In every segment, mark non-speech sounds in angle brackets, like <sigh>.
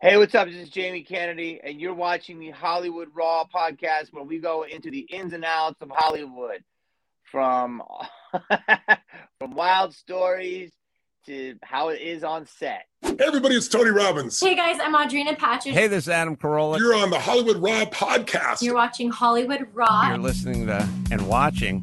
Hey, what's up? This is Jamie Kennedy, and you're watching the Hollywood Raw podcast where we go into the ins and outs of Hollywood from <laughs> from wild stories to how it is on set. Hey everybody, it's Tony Robbins. Hey guys, I'm Audrina Patridge. Hey, this is Adam Carolla. You're on the Hollywood Raw podcast. You're watching Hollywood Raw. You're listening to and watching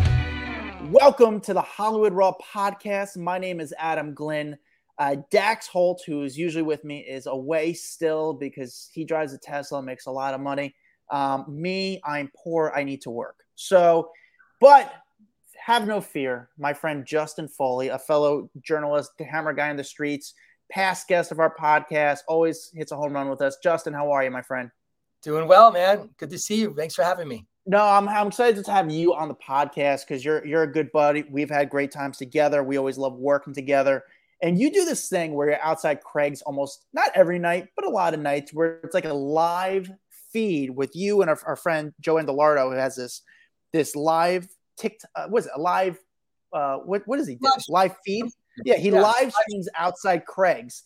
Welcome to the Hollywood Raw podcast. My name is Adam Glyn. Uh, Dax Holt, who is usually with me, is away still because he drives a Tesla, and makes a lot of money. Um, me, I'm poor. I need to work. So, but have no fear. My friend Justin Foley, a fellow journalist, hammer guy in the streets, past guest of our podcast, always hits a home run with us. Justin, how are you, my friend? Doing well, man. Good to see you. Thanks for having me. No, I'm, I'm excited to have you on the podcast because you're you're a good buddy. We've had great times together. We always love working together. And you do this thing where you're outside Craig's almost not every night, but a lot of nights where it's like a live feed with you and our, our friend Joe Andelardo who has this this live TikTok. Uh, what is it? A live? Uh, what what is he? Live, live feed? Yeah, he yeah. live streams outside Craig's,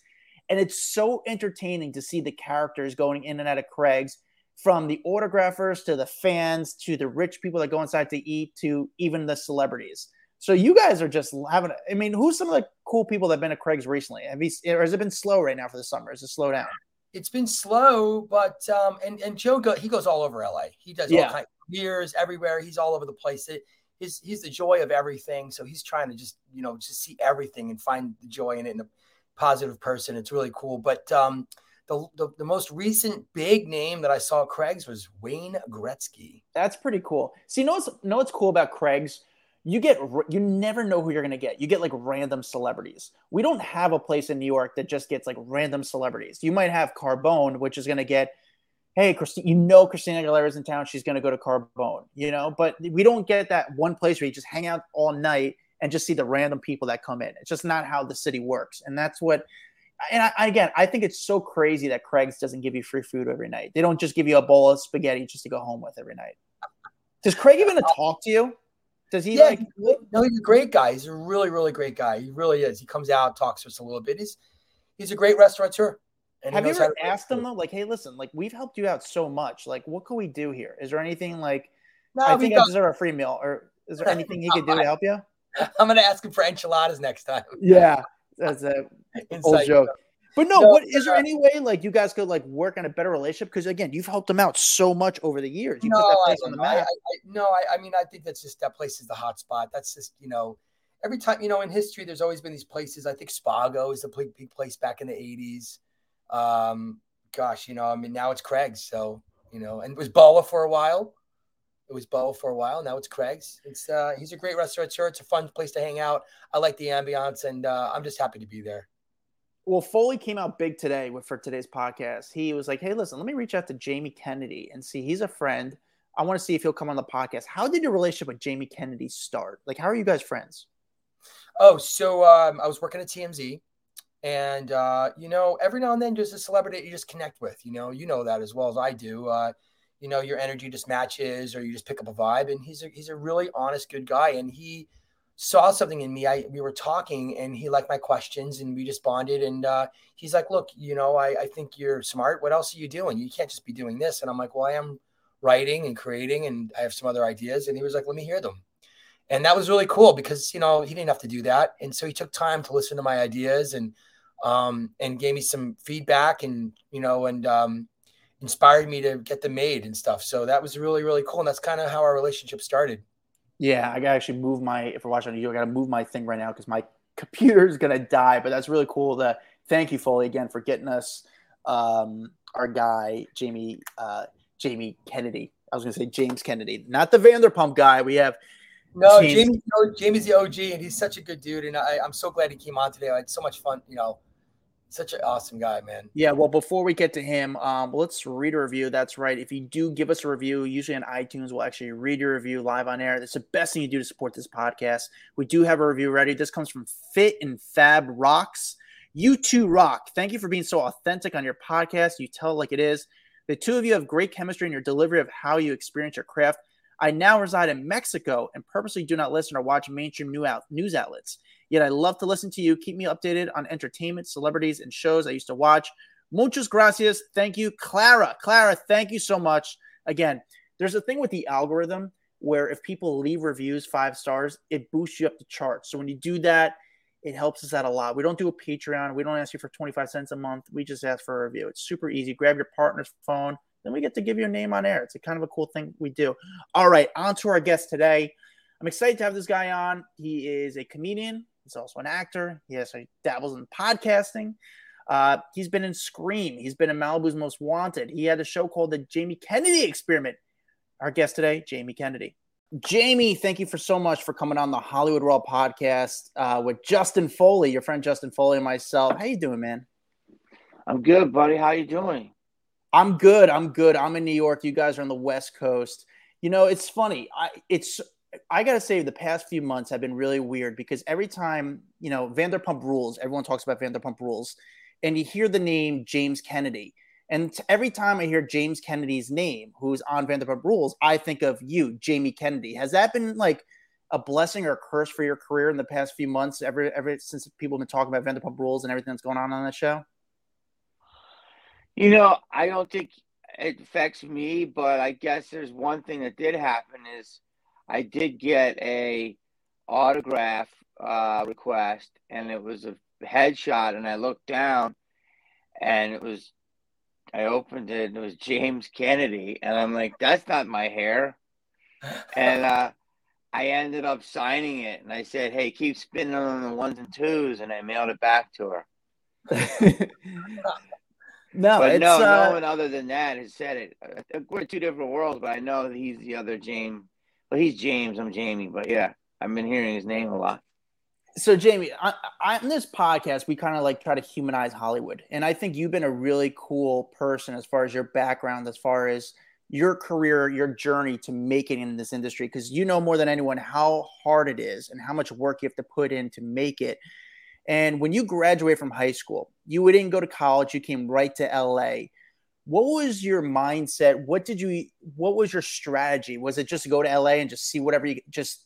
and it's so entertaining to see the characters going in and out of Craig's from the autographers to the fans to the rich people that go inside to eat to even the celebrities. So you guys are just having. I mean, who's some of the cool people that've been at Craig's recently? Have you, or has it been slow right now for the summer? Is it slow down? It's been slow, but um, and and Joe go, he goes all over LA. He does yeah. all kinds of years everywhere. He's all over the place. It, he's he's the joy of everything. So he's trying to just you know just see everything and find the joy in it and a positive person. It's really cool. But um, the, the, the most recent big name that I saw at Craig's was Wayne Gretzky. That's pretty cool. See, know what's, know what's cool about Craig's? You get you never know who you're gonna get. You get like random celebrities. We don't have a place in New York that just gets like random celebrities. You might have Carbone, which is gonna get, hey, Christine, you know Christina Aguilera's in town. She's gonna go to Carbone, you know. But we don't get that one place where you just hang out all night and just see the random people that come in. It's just not how the city works, and that's what and I, again, I think it's so crazy that Craig's doesn't give you free food every night. They don't just give you a bowl of spaghetti just to go home with every night. Does Craig even <laughs> talk to you? Does he yeah, like? No, he's a great guy. He's a really, really great guy. He really is. He comes out, talks to us a little bit. He's he's a great restaurateur. Have you ever asked him though, like, hey, listen, like we've helped you out so much. Like, what can we do here? Is there anything like? No, I think I deserve a free meal. Or is there anything he could do to <laughs> help you? I'm gonna ask him for enchiladas next time. Yeah, that's a <laughs> old joke. But no, no, what is there any way like you guys could like work on a better relationship? Because again, you've helped them out so much over the years. You no, put that place I, on the map. I, I, no, I, I mean, I think that's just that place is the hot spot. That's just you know, every time you know in history, there's always been these places. I think Spago is a big, big place back in the '80s. Um, gosh, you know, I mean, now it's Craig's. So you know, and it was Boa for a while. It was Boa for a while. Now it's Craig's. It's uh, he's a great restaurateur. It's a fun place to hang out. I like the ambiance, and uh, I'm just happy to be there. Well, Foley came out big today with, for today's podcast. He was like, "Hey, listen, let me reach out to Jamie Kennedy and see. He's a friend. I want to see if he'll come on the podcast. How did your relationship with Jamie Kennedy start? Like, how are you guys friends?" Oh, so um, I was working at TMZ, and uh, you know, every now and then, there's a celebrity you just connect with. You know, you know that as well as I do. Uh, you know your energy just matches or you just pick up a vibe. And he's a, he's a really honest good guy. And he saw something in me. I we were talking and he liked my questions and we just bonded. And uh, he's like look you know I, I think you're smart. What else are you doing? You can't just be doing this. And i'm like well i am writing and creating and i have some other ideas. And he was like let me hear them. And that was really cool because you know he didn't have to do that. And so he took time to listen to my ideas and um and gave me some feedback and you know and um inspired me to get them made and stuff. So that was really, really cool. And that's kind of how our relationship started. Yeah, I gotta actually move my if we're watching on YouTube, I gotta move my thing right now because my <laughs> computer is gonna die. But that's really cool. To thank you, Foley, again for getting us um, our guy Jamie uh, Jamie Kennedy. I was gonna say James Kennedy, not the Vanderpump guy. We have no James. Jamie. Jamie's the OG, and he's such a good dude. And I, I'm so glad he came on today. I had so much fun. You know, Such an awesome guy, man. Yeah, well, before we get to him, um, let's read a review. That's right. If you do give us a review, usually on iTunes, we'll actually read your review live on air. That's the best thing you do to support this podcast. We do have a review ready. This comes from Fit and Fab Rocks. You two rock. Thank you for being so authentic on your podcast. You tell like it is. The two of you have great chemistry in your delivery of how you experience your craft. I now reside in Mexico and purposely do not listen or watch mainstream news outlets. Yet I love to listen to you. Keep me updated on entertainment, celebrities, and shows I used to watch. Muchas gracias. Thank you, Clara. Clara, thank you so much. Again, there's a thing with the algorithm where if people leave reviews five stars, it boosts you up the charts. So when you do that, it helps us out a lot. We don't do a Patreon. We don't ask you for 25 cents a month. We just ask for a review. It's super easy. Grab your partner's phone, then we get to give you a name on air. It's a kind of a cool thing we do. All right, on to our guest today. I'm excited to have this guy on. He is a comedian. He's also an actor. He has he dabbles in podcasting. Uh, he's been in Scream. He's been in Malibu's Most Wanted. He had a show called The Jamie Kennedy Experiment. Our guest today, Jamie Kennedy. Jamie, thank you for so much for coming on the Hollywood Raw podcast uh, with Justin Foley, your friend Justin Foley, and myself. How you doing, man? I'm good, buddy. How you doing? I'm good. I'm good. I'm in New York. You guys are on the West Coast. You know, it's funny. I it's I gotta say the past few months have been really weird because every time you know Vanderpump Rules, everyone talks about Vanderpump Rules, and you hear the name James Kennedy, and every time I hear James Kennedy's name, who's on Vanderpump Rules, I think of you, Jamie Kennedy. Has that been like a blessing or a curse for your career in the past few months? Ever, ever since people have been talking about Vanderpump Rules and everything that's going on on that show? You know, I don't think it affects me, but I guess there's one thing that did happen is I did get a autograph uh, request, and it was a headshot, and I looked down, and it was I opened it, and it was James Kennedy, and I'm like, that's not my hair, and uh, I ended up signing it, and I said, hey, keep spinning on the ones and twos, and I mailed it back to her. <laughs> no, but no, uh... no one other than that has said it. We're two different worlds, but I know he's the other James but he's James. I'm Jamie. But yeah, I've been hearing his name a lot. So Jamie, I, I, on this podcast, we kind of like try to humanize Hollywood, and I think you've been a really cool person as far as your background, as far as your career, your journey to making in this industry, because you know more than anyone how hard it is and how much work you have to put in to make it. And when you graduated from high school, you didn't go to college; you came right to LA what was your mindset? What did you what was your strategy? Was it just to go to la and just see whatever you just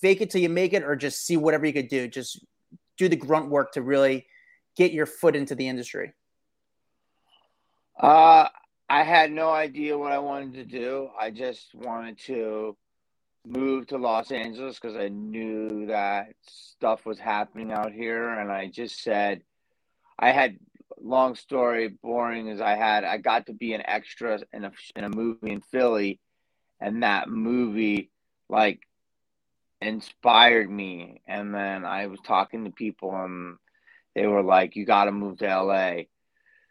fake it till you make it or just see whatever you could do? Just do the grunt work to really get your foot into the industry. Uh i had no idea what i wanted to do. I just wanted to move to los angeles because i knew that stuff was happening out here and i just said i had long story, boring as I had, I got to be an extra in a in a movie in Philly, and that movie like inspired me. And then I was talking to people, and they were like, "You got to move to LA."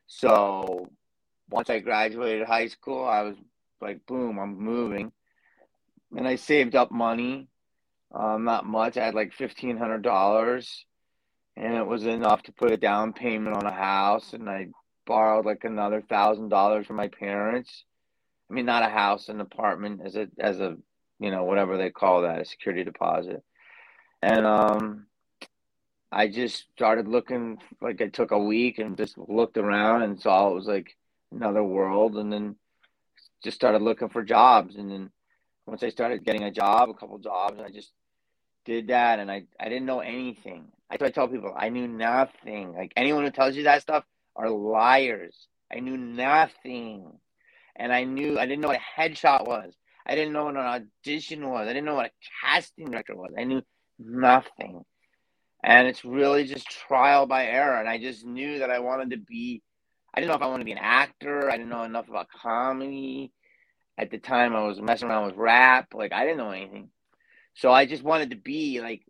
So once I graduated high school, I was like, "Boom, I'm moving," and I saved up money. Um, not much. I had like fifteen hundred dollars and it was enough to put a down payment on a house and i borrowed like another thousand dollars from my parents. I mean not a house an apartment as a as a you know whatever they call that a security deposit. And um i just started looking like i took a week and just looked around and saw it was like another world and then just started looking for jobs. And then once i started getting a job a couple jobs i just did that and i i didn't know anything I tell people I knew nothing. Like anyone who tells you that stuff are liars. I knew nothing. And I knew I didn't know what a headshot was. I didn't know what an audition was. I didn't know what a casting director was. I knew nothing. And it's really just trial by error. And I just knew that I wanted to be I didn't know if I wanted to be an actor. I didn't know enough about comedy. At the time I was messing around with rap. Like I didn't know anything. So I just wanted to be like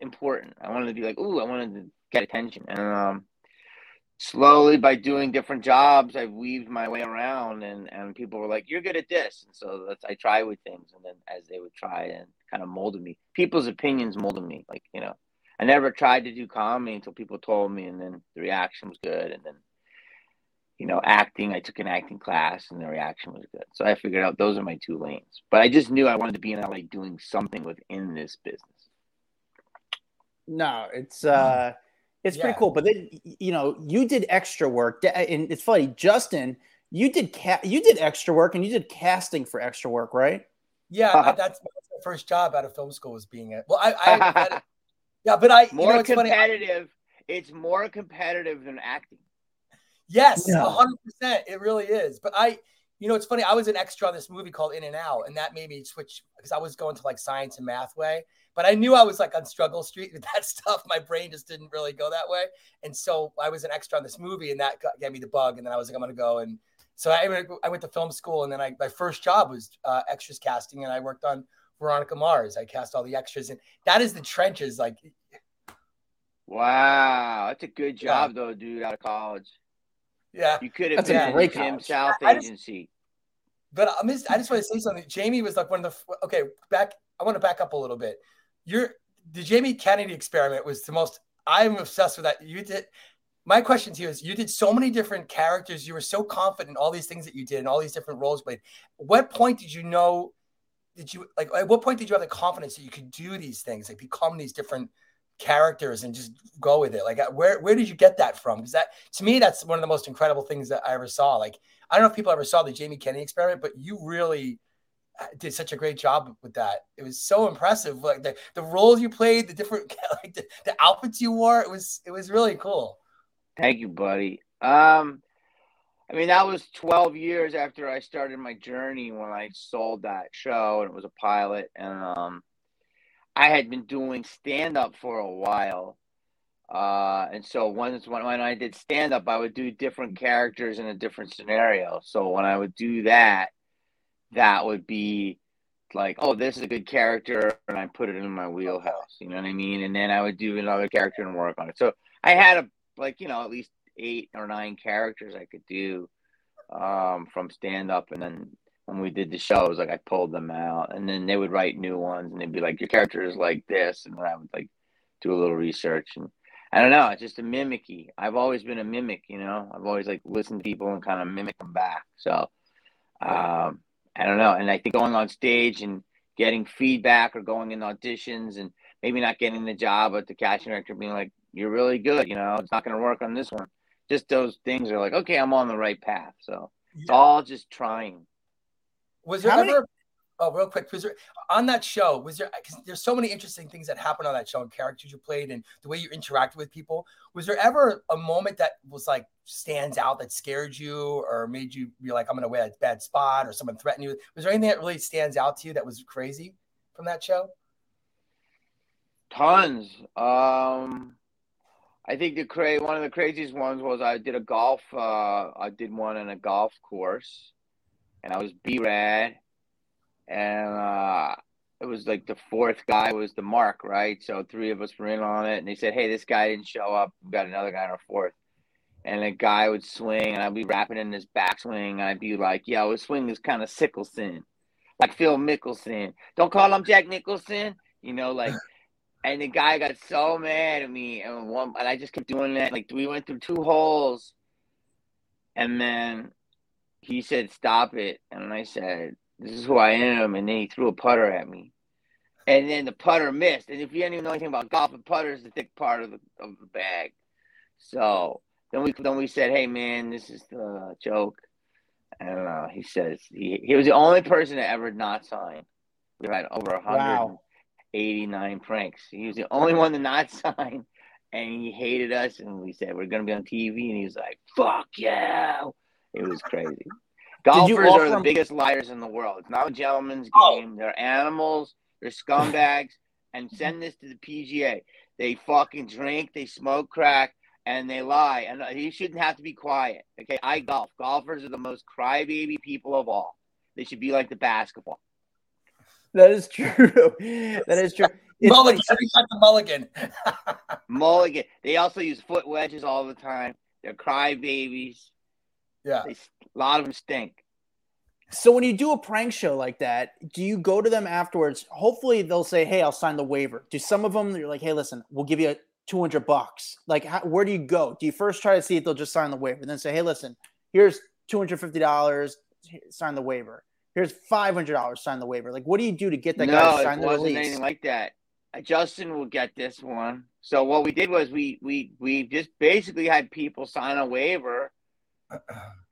important. I wanted to be like, ooh, I wanted to get attention. And um, slowly by doing different jobs, I weaved my way around and, and people were like, you're good at this. And so that's, I try with things. And then as they would try and kind of molded me, people's opinions molded me. Like, you know, I never tried to do comedy until people told me, and then the reaction was good, and then you know, acting. I took an acting class, and the reaction was good. So I figured out those are my two lanes. But I just knew I wanted to be in LA doing something within this business. No, it's uh, it's Yeah. pretty cool. But then you know, you did extra work, and it's funny, Justin. You did ca- you did extra work, and you did casting for extra work, right? Yeah, I, that's my first job out of film school was being a well. I, I <laughs> yeah, but I you more know, it's funny. competitive. It's more competitive than acting. Yes, Yeah. hundred percent. It really is. But I, you know, it's funny. I was an extra on this movie called In and Out, and that made me switch because I was going to like science and math way. But I knew I was like on struggle street <laughs> with that stuff. My brain just didn't really go that way, and so I was an extra on this movie, and that got, gave me the bug. And then I was like, I'm gonna go and so I went, I went to film school, and then I my first job was uh, extras casting, and I worked on Veronica Mars. I cast all the extras, and that is the trenches. Like, Wow, that's a good job though, dude. Out of college, yeah. you could have That's a been great Jim college. South I just- agency. But I just, I just want to say something. Jamie was like one of the okay. Back, I want to back up a little bit. Your the Jamie Kennedy experiment was the most. I'm obsessed with that. You did. My question to you is: You did so many different characters. You were so confident in all these things that you did and all these different roles played. What point did you know? Did you like? At what point did you have the confidence that you could do these things, like become these different characters and just go with it? Like, where where did you get that from? Because that to me, that's one of the most incredible things that I ever saw. Like, I don't know if people ever saw the Jamie Kennedy experiment, but you really uh, did such a great job with that. It was so impressive. Like the, the roles you played, the different <laughs> like the, the outfits you wore, it was it was really cool. Thank you, buddy. Um, I mean, that was 12 years after I started my journey when I sold that show, and it was a pilot. And um, I had been doing stand up for a while. Uh, and so once when, when I did stand up, I would do different characters in a different scenario. So when I would do that, that would be like, oh, this is a good character, and I put it in my wheelhouse. You know what I mean? And then I would do another character and work on it. So I had a like you know at least eight or nine characters I could do um, from stand up, and then when we did the shows, like I pulled them out, and then they would write new ones, and they'd be like, your character is like this, and then I would like do a little research, and I don't know, it's just a mimicky. I've always been a mimic, you know. I've always like listened to people and kind of mimic them back. So um, I don't know, and I think going on stage and getting feedback or going in auditions and maybe not getting the job, but the casting director being like, "You're really good," you know, it's not going to work on this one. Just those things are like, okay, I'm on the right path. So it's all just trying. Was there How many- ever? Oh, real quick, was there on that show? Was there? Because there's so many interesting things that happened on that show, and characters you played, and the way you interacted with people. Was there ever a moment that was like stands out that scared you, or made you be like, "I'm in to wear a bad spot," or someone threatened you? Was there anything that really stands out to you that was crazy from that show? Tons. Um, I think the cra- one of the craziest ones was I did a golf. Uh, I did one in a golf course, and I was B Rad, and uh, it was like the fourth guy was the mark, right? So three of us were in on it, and they said, "Hey, this guy didn't show up. We got another guy in our fourth. And the guy would swing, and I'd be rapping in his backswing, and I'd be like, "Yo, his swing is kind of Sickelson, like Phil Mickelson. Don't call him Jack Nicholson, you know, like." <laughs> And the guy got so mad at me, and one, and I just kept doing that. Like we went through two holes, and then he said, "Stop it," and I said, "This is who I am," and then he threw a putter at me, and then the putter missed. And if you don't even know anything about golf, a putter is the thick part of the of the bag. So then we then we said, "Hey man, this is the joke," and uh, he says he, he was the only person that ever not signed. We had over a hundred. Wow. 89 pranks. He was the only one to not <laughs> sign, and he hated us. And we said we're gonna be on TV, and he was like, "Fuck yeah!" It was crazy. <laughs> Golfers are the biggest liars in the world. It's not a gentleman's Oh. game. They're animals. They're scumbags. and mm-hmm. send this to the PGA. They fucking drink. They smoke crack. And they lie, and uh, you shouldn't have to be quiet. Okay, I golf. Golfers are the most crybaby people of all. They should be like the basketball. That is true. <laughs> that is true. <laughs> It's mulligan, funny. every time the mulligan. Mulligan. They also use foot wedges all the time. They're crybabies. Yeah, They, a lot of them stink. So when you do a prank show like that, do you go to them afterwards? Hopefully they'll say, "Hey, I'll sign the waiver." Do some of them you're like, "Hey, listen, we'll give you a 200 bucks." Like how, where do you go? Do you first try to see if they'll just sign the waiver, then say, "Hey, listen, here's $250, sign the waiver. Here's $500, sign the waiver." Like what do you do to get that no, guy to sign it the wasn't release? anything like that. Uh, Justin will get this one. So what we did was we we we just basically had people sign a waiver,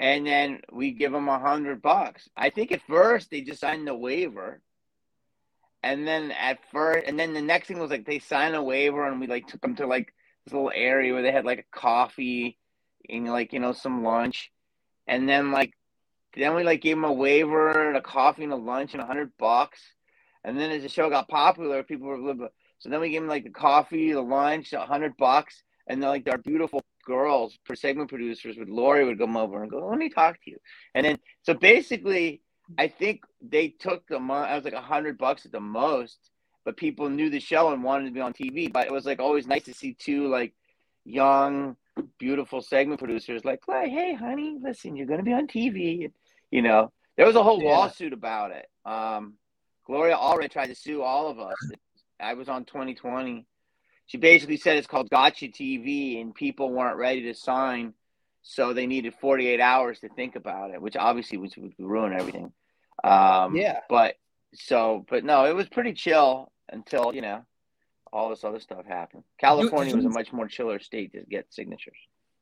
and then we give them a hundred bucks. I think at first they just signed the waiver, and then at first, and then the next thing was like they signed a waiver, and we like took them to like this little area where they had like a coffee and like you know some lunch, and then like then we like gave them a waiver and a coffee and a lunch and a hundred bucks. And then as the show got popular, people were. So then we gave them like the coffee, the lunch, a hundred bucks, and then like our beautiful girls, per segment producers, with Lori would come over and go, "Let me talk to you." And then so basically, I think they took the money. I was like a hundred bucks at the most, but people knew the show and wanted to be on TV. But it was like always nice to see two like young, beautiful segment producers like, like "Hey, honey, listen, you're gonna be on TV." You know, there was a whole Yeah. lawsuit about it. Um, Gloria Allred tried to sue all of us. I was on 2020. She basically said it's called Gotcha TV, and people weren't ready to sign, so they needed 48 hours to think about it, which obviously would, would ruin everything. Um, Yeah. But so, but no, it was pretty chill until you know all this other stuff happened. California you- was a much more chiller state to get signatures.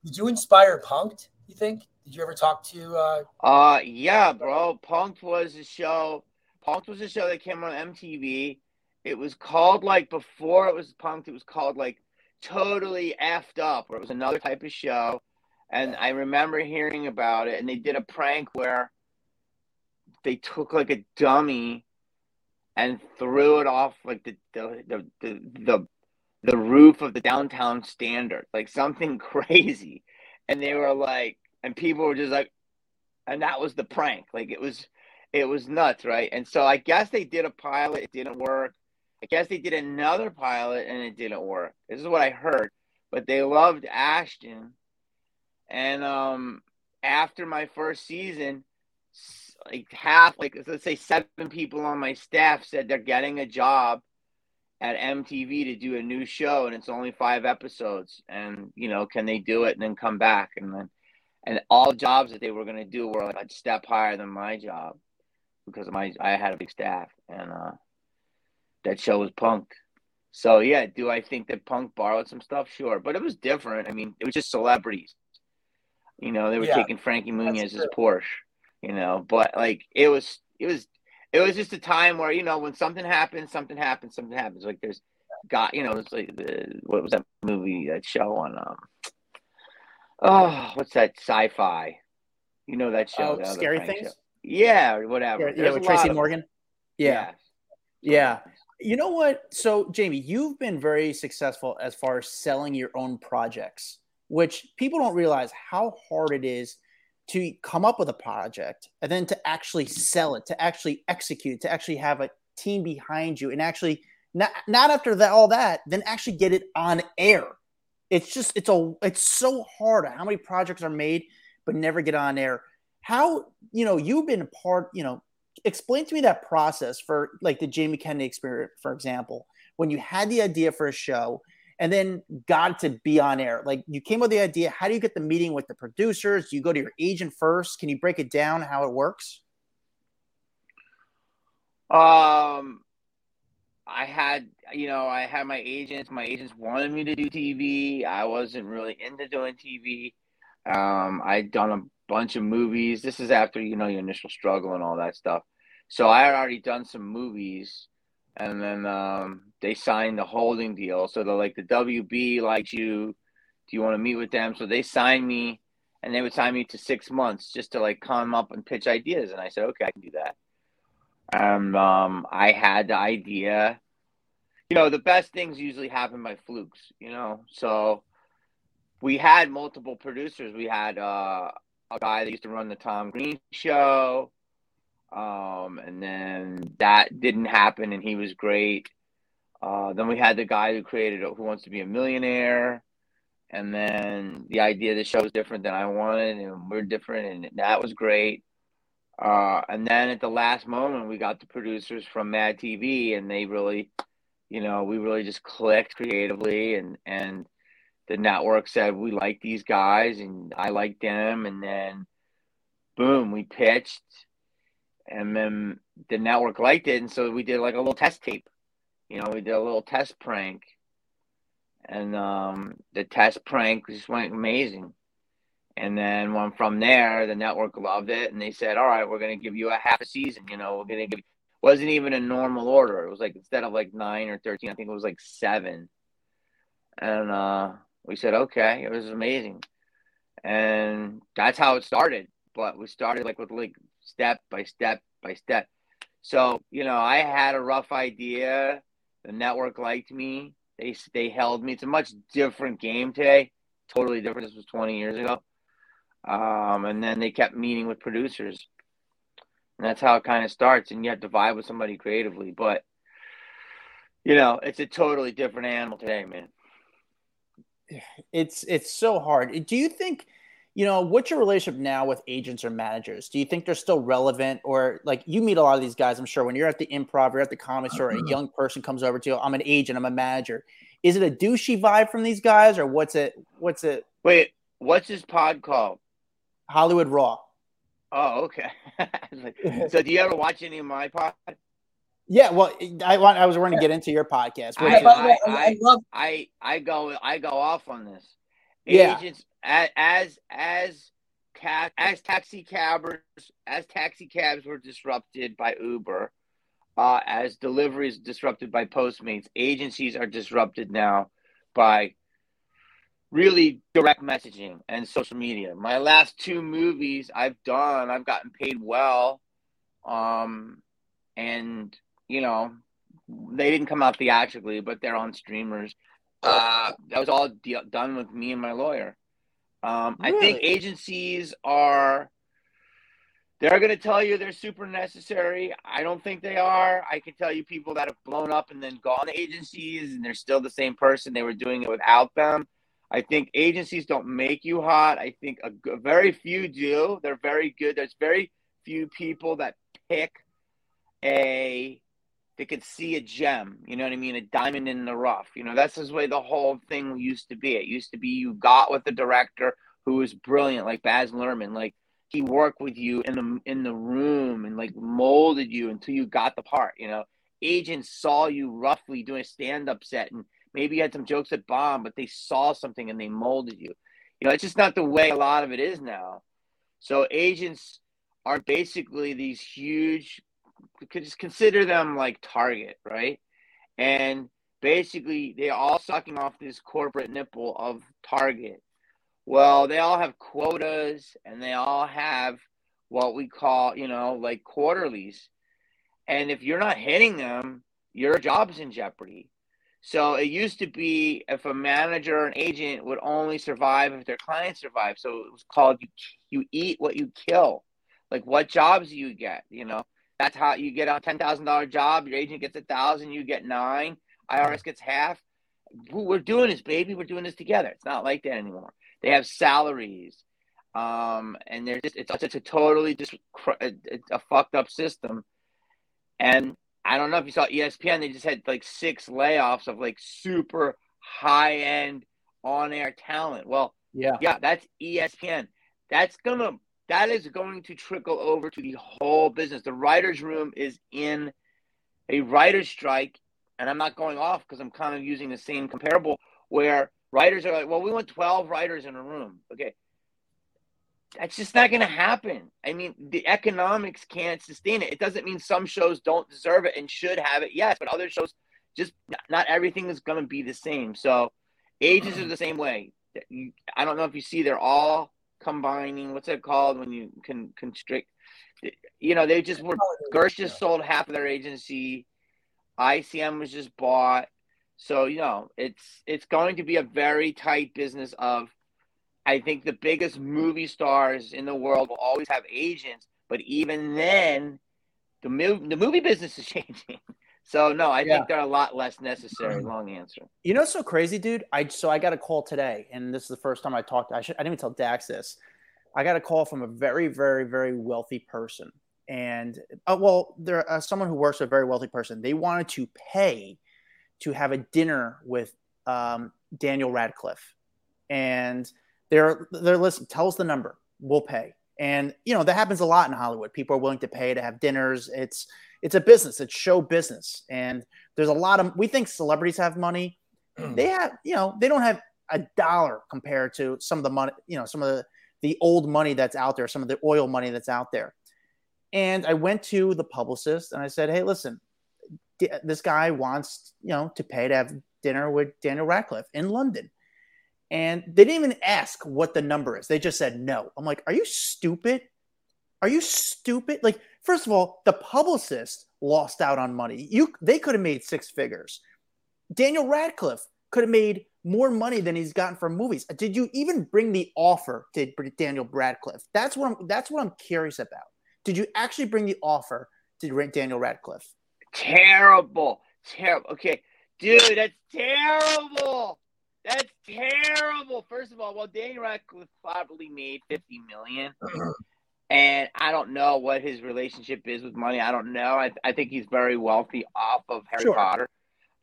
Did you inspire Punk'd? You think? Did you ever talk to? uh Uh, yeah, bro. Punk'd was a show. Punk'd was a show that came on MTV. It was called like before it was Punk'd. It was called like Totally effed up, or it was another type of show. And I remember hearing about it, and they did a prank where they took like a dummy and threw it off like the the the the, the, the roof of the downtown standard, like something <laughs> crazy. And they were like, and people were just like, and that was the prank. Like it was, it was nuts, right? And so I guess they did a pilot, it didn't work. I guess they did another pilot and it didn't work. This is what I heard. But they loved Ashton. And um after my first season, like half, like let's say seven people on my staff said they're getting a job at MTV to do a new show and it's only five episodes. And, you know, can they do it and then come back? And then and all jobs that they were going to do were like a step higher than my job because my I had a big staff and uh that show was Punk. So yeah, do I think that Punk borrowed some stuff? Sure, but it was different. I mean, it was just celebrities. You know, they were Yeah, taking Frankie Muniz's. Porsche. You know, but like it was, it was, it was just a time where you know when something happens, something happens, something happens. Like there's got you know, it's like the what was that movie that show on um oh what's that sci-fi? You know that show? Oh, scary things. show. Yeah, whatever. Yeah, yeah, with Tracy of- Morgan. Yeah. Yeah. You know what? So, Jamie, you've been very successful as far as selling your own projects, which people don't realize how hard it is to come up with a project and then to actually sell it, to actually execute, to actually have a team behind you, and actually not not after that all that, then actually get it on air. It's just it's a it's so hard. How many projects are made but never get on air? How you know you've been a part, you know, explain to me that process for like the Jamie Kennedy experience, for example, when you had the idea for a show and then got to be on air. Like you came with the idea. How do you get the meeting with the producers? Do you go to your agent first? Can you break it down how it works? Um, I had, you know, I had my agents. My agents wanted me to do TV. I wasn't really into doing TV. Um, I'd done a bunch of movies. This is after, you know, your initial struggle and all that stuff. So I had already done some movies, and then um, they signed the holding deal. So they're like, the WB likes you. Do you want to meet with them? So they signed me, and they would sign me to six months just to like come up and pitch ideas. And I said, okay, I can do that and um, I had the idea. You know, the best things usually happen by flukes. You know, so we had multiple producers. We had uh, a guy that used to run the Tom Green show, um, and then that didn't happen, and he was great. Uh, then we had the guy who created Who Wants to Be a Millionaire, and then the idea of the show was different than I wanted, and we're different, and that was great. Uh, and then at the last moment, we got the producers from Mad TV, and they really, you know, we really just clicked creatively, and and the network said we like these guys, and I like them, and then boom, we pitched, and then the network liked it, and so we did like a little test tape. You know, we did a little test prank, and um, the test prank just went amazing. And then when from there, the network loved it, and they said, "All right, we're going to give you a half a season. You know, we're going to give." It wasn't even a normal order. It was like instead of like nine or thirteen, I think it was like seven. And uh, we said, "Okay." It was amazing, and that's how it started. But we started like with like step by step by step. So you know, I had a rough idea. The network liked me. They they held me. It's a much different game today. Totally different. This was 20 years ago. Um, and then they kept meeting with producers. And that's how it kind of starts. And you have to vibe with somebody creatively. But, you know, it's a totally different animal today, man. It's it's so hard. Do you think, you know, what's your relationship now with agents or managers? Do you think they're still relevant, or like you meet a lot of these guys? I'm sure when you're at the improv, you're at the comedy store, a mm-hmm. young person comes over to you. I'm an agent. I'm a manager. Is it a douchey vibe from these guys, or what's it? What's it? Wait, what's this pod called? Hollywood Raw. Oh, okay. <laughs> <laughs> so, do you ever watch any of my pod? Yeah, well, I want. I was going to get into your podcast. I, Which, I, I I, love- I, I go I go off on this. Yeah. Agents as as ta- as taxi cabbers as taxi cabs were disrupted by Uber, uh, as deliveries disrupted by Postmates, agencies are disrupted now by really direct messaging and social media. My last two movies I've done, I've gotten paid well, um, and you know they didn't come out theatrically, but they're on streamers. Uh, that was all de- done with me and my lawyer. Um, I think agencies are. They're going to tell you they're super necessary. I don't think they are. I can tell you people that have blown up and then gone to agencies and they're still the same person. They were doing it without them. I think agencies don't make you hot. I think a, g- very few do. They're very good. There's very few people that pick a they could see a gem. You know what I mean? A diamond in the rough. You know that's the way the whole thing used to be. It used to be you got with the director who was brilliant, like Baz Luhrmann. Like he worked with you in the in the room and like molded you until you got the part. You know, agents saw you roughly doing a stand up set and maybe you had some jokes that bombed, but they saw something and they molded you. You know, it's just not the way a lot of it is now. So agents are basically these huge just consider them like Target, right? And basically they're all sucking off this corporate nipple of Target. Well, they all have quotas and they all have what we call, you know, like quarterlies. And if you're not hitting them, your job's in jeopardy. So it used to be if a manager or an agent would only survive if their client survived. So it was called you you eat what you kill. Like what jobs you get? You know, that's how you get a ten thousand dollar job. Your agent gets a thousand, you get nine. IRS gets half. We're doing this, baby. We're doing this together. It's not like that anymore. They have salaries, um, and they're just it's, it's a totally just cr- a fucked up system. And I don't know if you saw ESPN. They just had like six layoffs of like super high end on air talent. Well, Yeah. yeah, that's ESPN. That's gonna that is going to trickle over to the whole business. The writers' room is in a writer's strike, and I'm not going off because I'm kind of using the same comparable where writers are like, well, we want 12 writers in a room. Okay. That's just not going to happen. I mean, the economics can't sustain it. It doesn't mean some shows don't deserve it and should have it, yes, but other shows just not everything is going to be the same. So, agents are the same way. I don't know if you see, they're all combining. What's it called when you can constrict? You know, they just were. Gersh just sold half of their agency. ICM was just bought. So you know, it's it's going to be a very tight business. Of, I think the biggest movie stars in the world will always have agents, but even then, the mov- the movie business is <laughs> changing. So no, I Yeah. think they're a lot less necessary. <clears throat> Long answer. You know, so crazy, dude. I so I got a call today, and this is the first time I talked. I should I didn't even tell Dax this. I got a call from a very, very, very wealthy person, and uh, well, there uh, someone who works with a very wealthy person. They wanted to pay to have a dinner with um, Daniel Radcliffe, and they're they're listen. Tell us the number. We'll pay. And you know that happens a lot in Hollywood. People are willing to pay to have dinners. It's it's a business. It's show business, and there's a lot of we think celebrities have money. <clears throat> they have you know they don't have a dollar compared to some of the money you know some of the the old money that's out there, some of the oil money that's out there. And I went to the publicist and I said, "Hey, listen, this guy wants you know to pay to have dinner with Daniel Radcliffe in London." And they didn't even ask what the number is. They just said no. I'm like, are you stupid? Are you stupid? Like, first of all, the publicist lost out on money. You they could have made six figures. Daniel Radcliffe could have made more money than he's gotten from movies. Did you even bring the offer to Daniel Radcliffe? That's what I'm that's what I'm curious about. Did you actually bring the offer to Daniel Radcliffe? Terrible. Terrible. Okay. Dude, that's terrible. That's terrible. First of all, well, Daniel Radcliffe probably made fifty million, <clears throat> and I don't know what his relationship is with money. I don't know. I, I think he's very wealthy off of Harry Sure. Potter.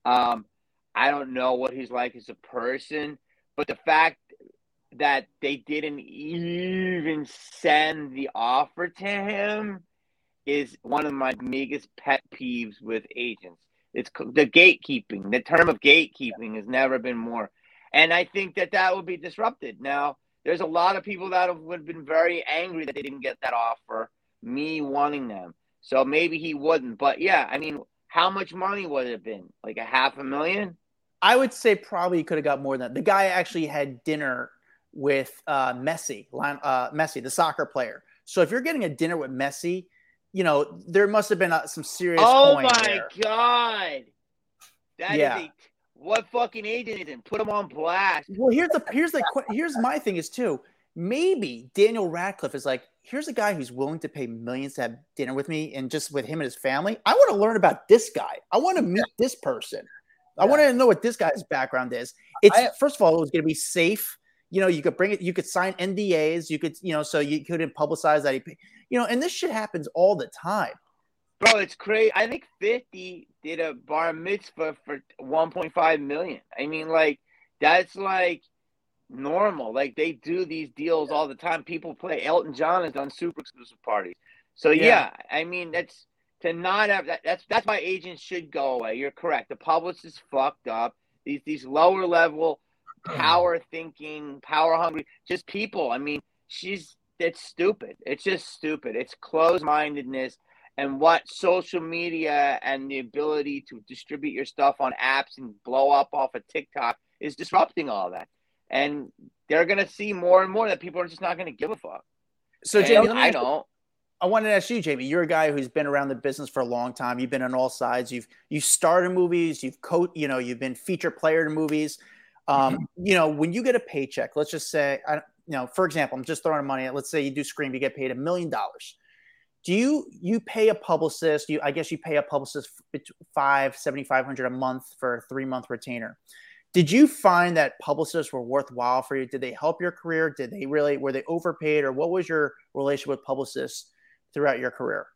Um, I don't know what he's like as a person, but the fact that they didn't even send the offer to him is one of my biggest pet peeves with agents. It's the gatekeeping. The term of gatekeeping has never been more. And I think that that will be disrupted. Now, there's a lot of people that have would have been very angry that they didn't get that offer, me wanting them. So maybe he wouldn't. But yeah, I mean, how much money would it have been? Like a half a million? I would say probably could have got more than that. The guy actually had dinner with uh, Messi, uh, Messi, the soccer player. So if you're getting a dinner with Messi, you know there must have been uh, some serious. Oh my there. god. That is Yeah. a what fucking agent is it? Put him on blast. Well, here's the here's the here's my thing is too. Maybe Daniel Radcliffe is like, here's a guy who's willing to pay millions to have dinner with me, and just with him and his family. I want to learn about this guy. I want to meet this person. I Yeah. want to know what this guy's background is. It's I- first of all, it was going to be safe. You know, you could bring it. You could sign NDAs. You could, you know, so you couldn't publicize that he, you know, and this shit happens all the time. Bro, it's crazy. I think 50 did a bar mitzvah for 1.5 million. I mean, like, that's like normal. Like, they do these deals all the time. People play. Elton John has done super exclusive parties. So, yeah, Yeah. I mean, that's to not have that. That's that's why agents should go away. You're correct. The publicist is fucked up. These these lower level, <clears throat> power thinking, power hungry, just people. I mean, she's it's stupid. It's just stupid. It's closed mindedness and what social media and the ability to distribute your stuff on apps and blow up off of TikTok is disrupting all that. And they're gonna see more and more that people are just not gonna give a fuck. So, And Jamie, I don't. I wanted to ask you, Jamie. You're a guy who's been around the business for a long time. You've been on all sides. You've you starred in movies. You've co- you know, you've been feature player in movies. Um, you know, when you get a paycheck, let's just say, I, you know, for example, I'm just throwing money. at Let's say you do Scream, you get paid a million dollars. Do you you pay a publicist? You I guess you pay a publicist five seventy five hundred a month for a three month retainer. Did you find that publicists were worthwhile for you? Did they help your career? Did they really were they overpaid, or what was your relationship with publicists throughout your career?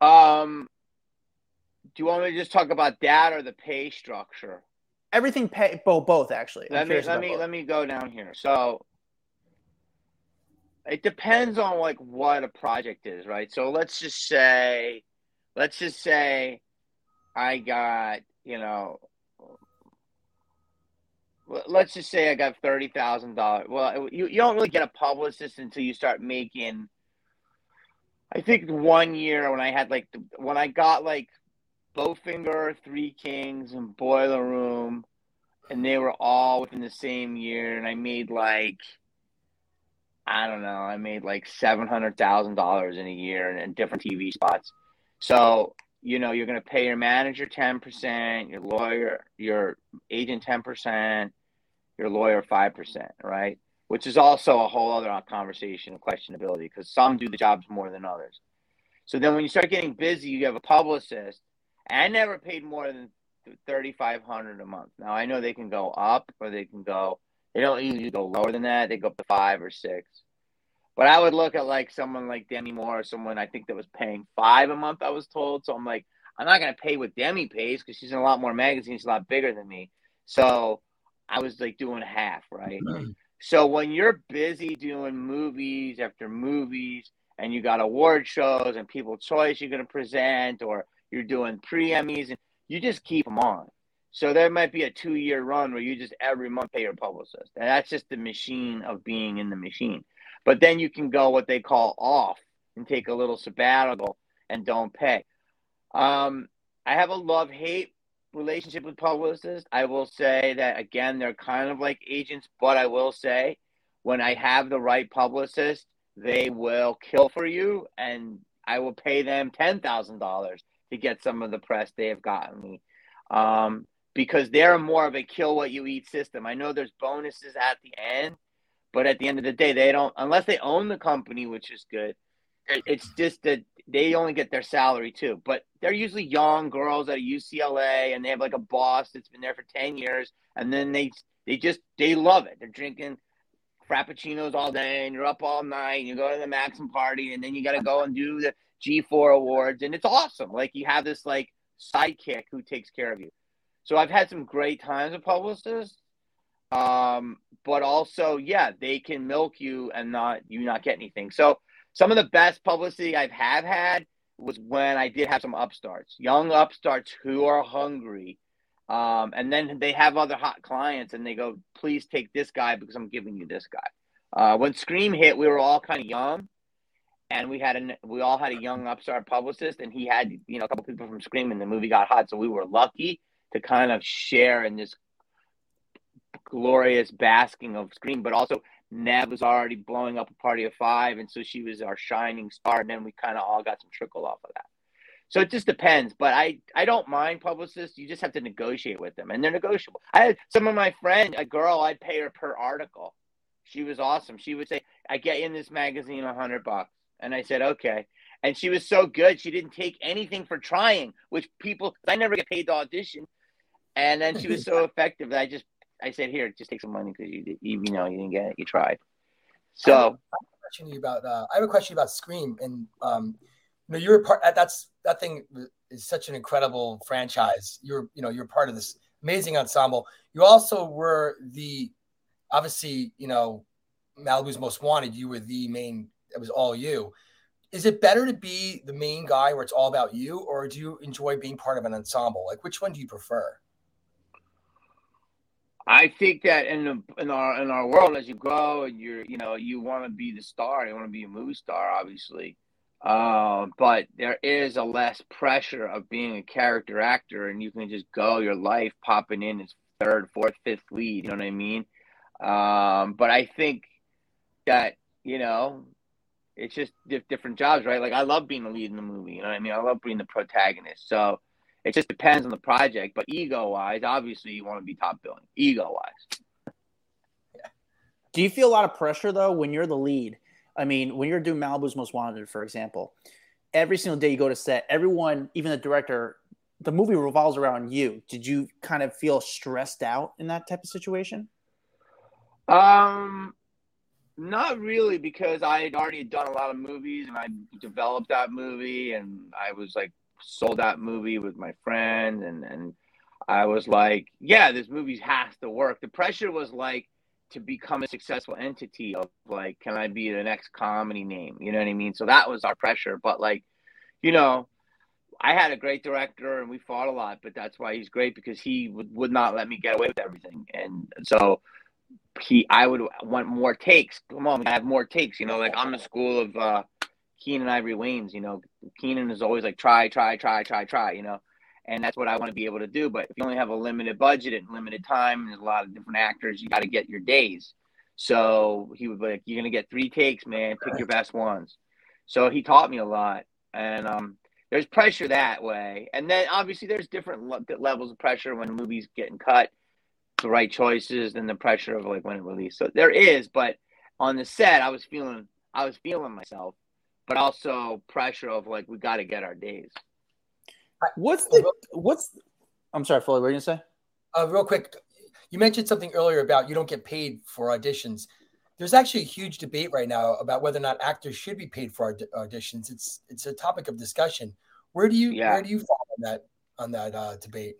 Um do you want me to just talk about that or the pay structure? Everything pay both both actually. I'm let me let me both. let me go down here. So it depends on like what a project is, right? So let's just say let's just say I got, you know let's just say I got thirty thousand dollars. Well, you, you don't really get a publicist until you start making. I think one year when I had like when I got like Bowfinger, Three Kings, and Boiler Room, and they were all within the same year, and I made like I don't know, I made like seven hundred thousand dollars in a year in, in different TV spots. So you know you're going to pay your manager ten percent, your lawyer, your agent ten percent, your lawyer five percent, right? Which is also a whole other conversation of questionability because some do the jobs more than others. So then when you start getting busy, you have a publicist. I never paid more than thirty five hundred a month. Now I know they can go up or they can go. They don't usually go lower than that. They go up to five or six. But I would look at like someone like Demi Moore or someone I think that was paying five a month. I was told, so I'm like, I'm not gonna pay what Demi pays because she's in a lot more magazines, she's a lot bigger than me. So I was like doing half, right? Mm-hmm. So when you're busy doing movies after movies and you got award shows and People's Choice you're going to present or you're doing pre-Emmys and you just keep them on. So there might be a two-year run where you just every month pay your publicist. And that's just the machine of being in the machine. But then you can go what they call off and take a little sabbatical and don't pay. Um, I have a love-hate relationship with publicists. I will say that again, they're kind of like agents, but I will say when I have the right publicist, they will kill for you and I will pay them $10,000 to get some of the press they have gotten me. Um, because they're more of a kill what you eat system. I know there's bonuses at the end, but at the end of the day, they don't, unless they own the company, which is good. It's just that they only get their salary too. But they're usually young girls at UCLA and they have like a boss that's been there for 10 years. And then they, they just, they love it. They're drinking frappuccinos all day and you're up all night and you go to the Maxim party and then you got to go and do the G4 awards. And it's awesome. Like you have this like sidekick who takes care of you. So I've had some great times with publicists. Um, but also, yeah, they can milk you and not you not get anything. So some of the best publicity I've have had was when I did have some upstarts, young upstarts who are hungry. Um, and then they have other hot clients and they go, please take this guy because I'm giving you this guy. Uh, when Scream hit, we were all kind of young and we had a, we all had a young upstart publicist and he had, you know, a couple people from Scream and the movie got hot. So we were lucky to kind of share in this glorious basking of Scream, but also Neve was already blowing up a party of five, and so she was our shining star. And then we kind of all got some trickle off of that. So it just depends, but I I don't mind publicists. You just have to negotiate with them, and they're negotiable. I had some of my friend, a girl, I'd pay her per article. She was awesome. She would say, "I get in this magazine a hundred bucks," and I said, "Okay." And she was so good, she didn't take anything for trying, which people I never get paid to audition. And then she was so <laughs> effective that I just I said, "Here, just take some money because you, you you know you didn't get it, you tried." So, I have a question about uh, I have a question about Scream, and um, you know, you were part. That's that thing is such an incredible franchise. You're you know you're part of this amazing ensemble. You also were the obviously you know Malibu's Most Wanted. You were the main. It was all you. Is it better to be the main guy where it's all about you, or do you enjoy being part of an ensemble? Like, which one do you prefer? I think that in the, in our in our world, as you grow and you're you know you want to be the star, you want to be a movie star, obviously. Uh, but there is a less pressure of being a character actor, and you can just go your life popping in as third, fourth, fifth lead. You know what I mean? Um, but I think that you know it's just different jobs, right? Like I love being the lead in the movie. You know what I mean? I love being the protagonist. So it just depends on the project. But ego wise, obviously you want to be top billing. Ego wise. Do you feel a lot of pressure though when you're the lead? I mean, when you're doing Malibu's Most Wanted, for example, every single day you go to set, everyone, even the director, the movie revolves around you. Did you kind of feel stressed out in that type of situation? Um, not really, because I had already done a lot of movies and I developed that movie, and I was like sold that movie with my friend, and and I was like, yeah, this movie has to work. The pressure was like to become a successful entity of like, can I be the next comedy name? You know what I mean? So that was our pressure. But like, you know, I had a great director and we fought a lot, but that's why he's great because he would, would not let me get away with everything. And so he, I would want more takes. Come on, I have more takes. You know, like I'm the school of uh, Keenen Ivory Wayans. You know, Keenen is always like try, try, try, try, try. You know, and that's what I want to be able to do. But if you only have a limited budget and limited time, and there's a lot of different actors, you got to get your days. So he would be like, "You're gonna get three takes, man. Pick your best ones." So he taught me a lot, and um, there's pressure that way. And then obviously there's different le- levels of pressure when a movies getting cut, the right choices, and the pressure of like when it released. So there is, but on the set, I was feeling, I was feeling myself, but also pressure of like we got to get our days. What's the what's? I'm sorry, Foley. What were you gonna say? Uh, real quick, you mentioned something earlier about you don't get paid for auditions. there's actually a huge debate right now about whether or not actors should be paid for aud- auditions. It's it's a topic of discussion. Where do you Yeah. where do you fall on that on that uh, debate?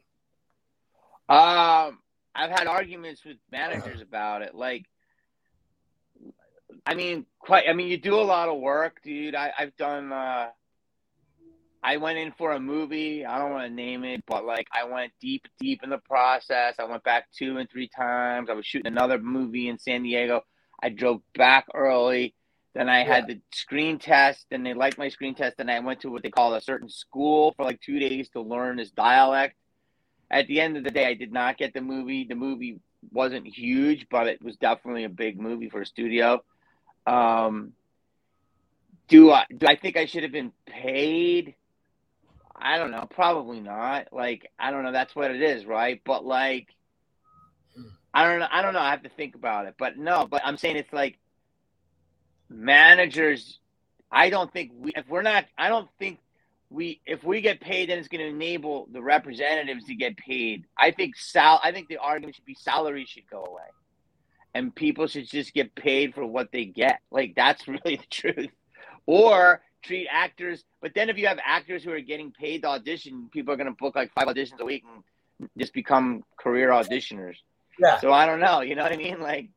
Um, I've had arguments with managers about it. Like, I mean, quite. I mean, you do a lot of work, dude. I, I've done. Uh, I went in for a movie. I don't want to name it, but like, I went deep, deep in the process. I went back two and three times. I was shooting another movie in San Diego. I drove back early. Then I had the screen test, and they liked my screen test. And I went to what they call a certain school for like two days to learn this dialect at the end of the day, I did not get the movie. The movie wasn't huge, but it was definitely a big movie for a studio. Um, do I do I think I should have been paid? I don't know. Probably not. Like I don't know. That's what it is, right? But like, I don't know. I don't know. I have to think about it. But no. But I'm saying it's like managers. I don't think we. If we're not, I don't think we if we get paid, then it's going to enable the representatives to get paid. I think sal. I think the argument should be salary should go away, and people should just get paid for what they get. Like that's <laughs> really the truth. Or treat actors. But then if you have actors who are getting paid to audition, people are going to book like five auditions a week and just become career auditioners. Yeah. So I don't know. You know what I mean? Like.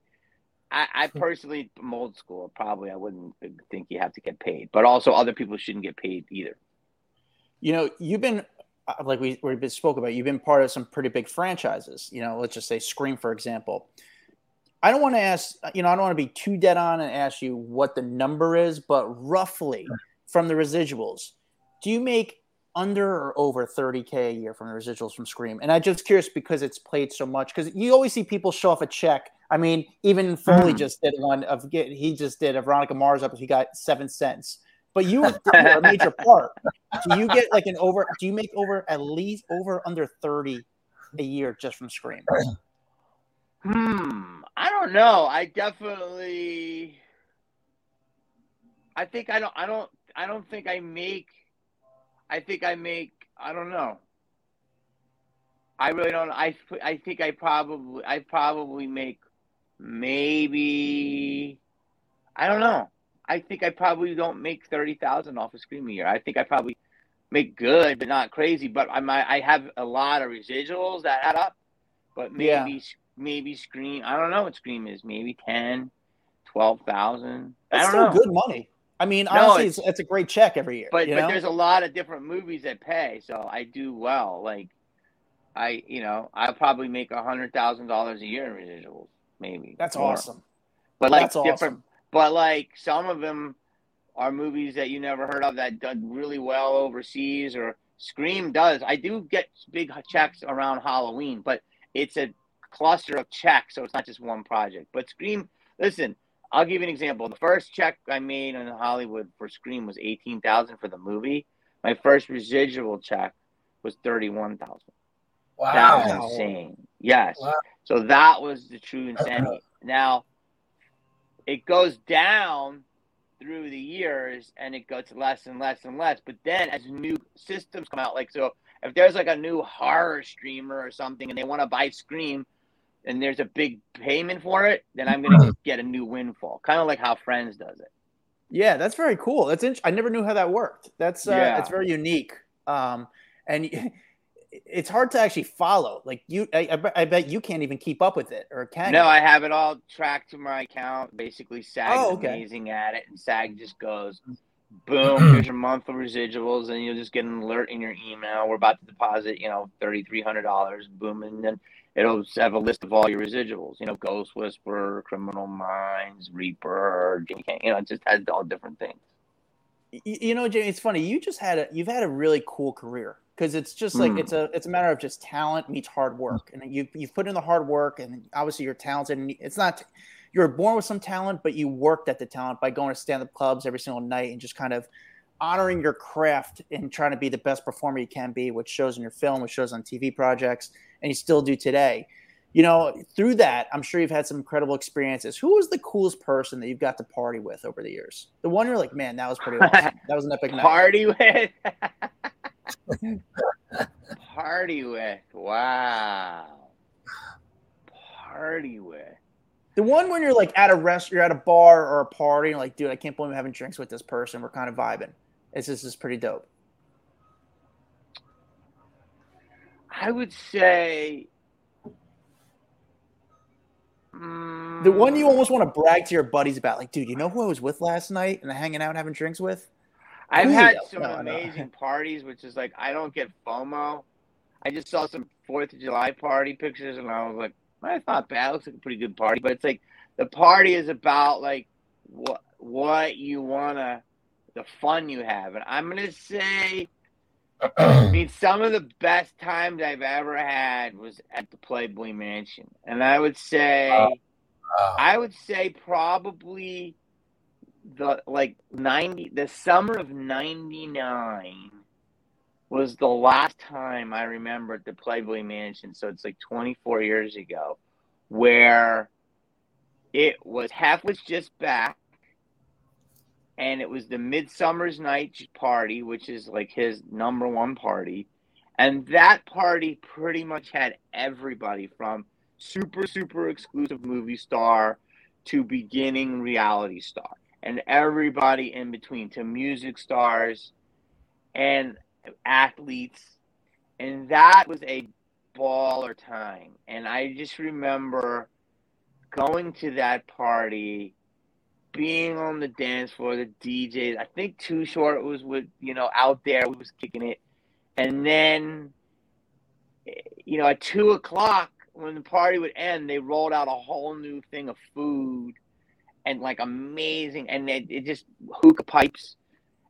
I, I personally am old school. Probably, I wouldn't think you have to get paid, but also other people shouldn't get paid either. You know, you've been like we we spoke about. You've been part of some pretty big franchises. You know, let's just say Scream, for example. I don't want to ask. You know, I don't want to be too dead on and ask you what the number is, but roughly from the residuals, do you make under or over 30k a year from the residuals from Scream? And I'm just curious because it's played so much. Because you always see people show off a check. I mean, even Foley Mm. just did one of. He just did a Veronica Mars up. He got seven cents. But you were a major <laughs> part. Do you get like an over? Do you make over at least over under 30 a year just from Scream? Hmm. I don't know. I definitely. I think I don't. I don't. I don't think I make. I think I make. I don't know. I really don't. I. I think I probably. I probably make. Maybe. I don't know. I think I probably don't make thirty thousand off a Scream a year. I think I probably make good, but not crazy. But I might. I have a lot of residuals that add up. But Yeah. Maybe Scream. I don't know what Scream is. Maybe 10, 12,000. I That's don't still know. good money. I mean, No, honestly, it's- it's, a great check every year. But but know? there's a lot of different movies that pay, so I do well. Like I, you know, I'll probably make a hundred thousand dollars a year in residuals, maybe. that's more. awesome. But like That's different. awesome. But like some of them are movies that you never heard of that done really well overseas, or Scream does. I do get big checks around Halloween, but it's a cluster of checks, so it's not just one project. But Scream, listen, I'll give you an example. The first check I made in Hollywood for Scream was eighteen thousand for the movie. My first residual check was thirty one thousand. Wow, That was insane. Yes. Wow. So that was the true insanity. Now, it goes down through the years and it goes less and less and less. But then as new systems come out, like, so if there's like a new horror streamer or something and they want to buy Scream and there's a big payment for it, then I'm going to get a new windfall. Kind of like how Friends does it. Yeah, that's very cool. That's int- I never knew how that worked. That's uh, Yeah. it's very unique. Um, and <laughs> it's hard to actually follow. Like you, I, I, bet, you can't even keep up with it, or can No, you? I have it all tracked to my account. Basically, SAG Oh, is okay. amazing at it, and SAG just goes, boom, here's your monthly residuals, and you'll just get an alert in your email. We're about to deposit, you know, thirty three hundred dollars, boom, and then it'll have a list of all your residuals. You know, Ghost Whisperer, Criminal Minds, Reaper, you know, it just has all different things. You know, Jamie, it's funny. You just had a you've had a really cool career because it's just like Mm. it's a it's a matter of just talent meets hard work, and you you've put in the hard work, and obviously you're talented. And it's not you're born with some talent, but you worked at the talent by going to stand up clubs every single night and just kind of honoring your craft and trying to be the best performer you can be, which shows in your film, which shows on TV projects, and you still do today. You know, through that, I'm sure you've had some incredible experiences. Who was the coolest person that you've got to party with over the years? The one you're like, man, that was pretty awesome. <laughs> That was an epic night. Party with, <laughs> party with, wow, party with. The one when you're like at a rest, you're at a bar or a party, and like, dude, I can't believe I'm having drinks with this person. We're kind of vibing. It's just is pretty dope. I would say mm, The one you almost want to brag to your buddies about, like, dude, you know who I was with last night and hanging out having drinks with? I've Ooh, had some no, no. amazing parties, which is like I don't get FOMO. I just saw some Fourth of July party pictures, and I was like, "That's not bad. Looks like a pretty good party." But it's like the party is about like what what you wanna, the fun you have, and I'm gonna say, I <clears throat> mean, some of the best times I've ever had was at the Playboy Mansion, and I would say. Uh, I would say probably the like 90 the summer of 99 was the last time I remember at the Playboy Mansion so it's like 24 years ago where it was Hef was just back and it was the midsummer's night party which is like his number one party. And that party pretty much had everybody from super super exclusive movie star to beginning reality star. And everybody in between to music stars and athletes. And that was a baller time. And i just remember going to that party being on the dance floor the djs i think too short was with you know out there we was kicking it and then you know at two o'clock when the party would end, they rolled out a whole new thing of food and like amazing, and it, it just hookah pipes,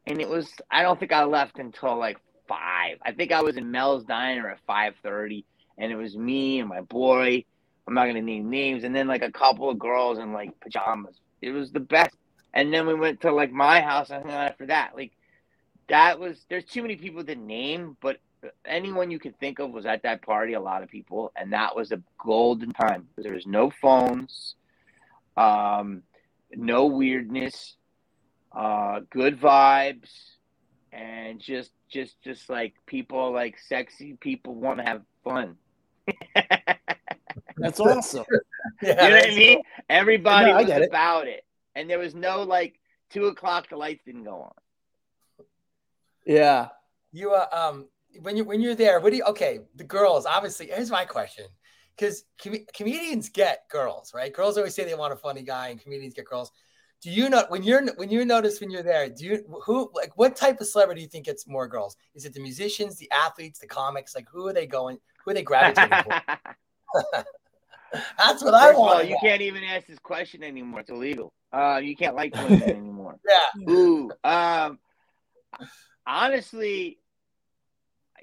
and it was. I don't think I left until like five. I think I was in Mel's Diner at five thirty, and it was me and my boy. I'm not gonna name names, and then like a couple of girls in like pajamas. It was the best. And then we went to like my house and out after that. Like that was. There's too many people to name, but anyone you could think of was at that party a lot of people and that was a golden time there was no phones um, no weirdness uh, good vibes and just just just like people like sexy people want to have fun <laughs> That's awesome. <laughs> yeah, you know what i that's- mean everybody No, was get it. about it and there was no like two o'clock the lights didn't go on Yeah. You uh, um when you when you're there, what do you okay, the girls, obviously, here's my question. Because com- comedians get girls, right? Girls always say they want a funny guy, and comedians get girls. Do you know when you're when you notice when you're there? Do you who like what type of celebrity do you think gets more girls? Is it the musicians, the athletes, the comics? Like who are they going? Who are they gravitating for? <laughs> That's what I First of all, want. you can't even ask this question anymore. It's illegal. Uh, you can't like women anymore. <laughs> Yeah, Ooh. Um, honestly,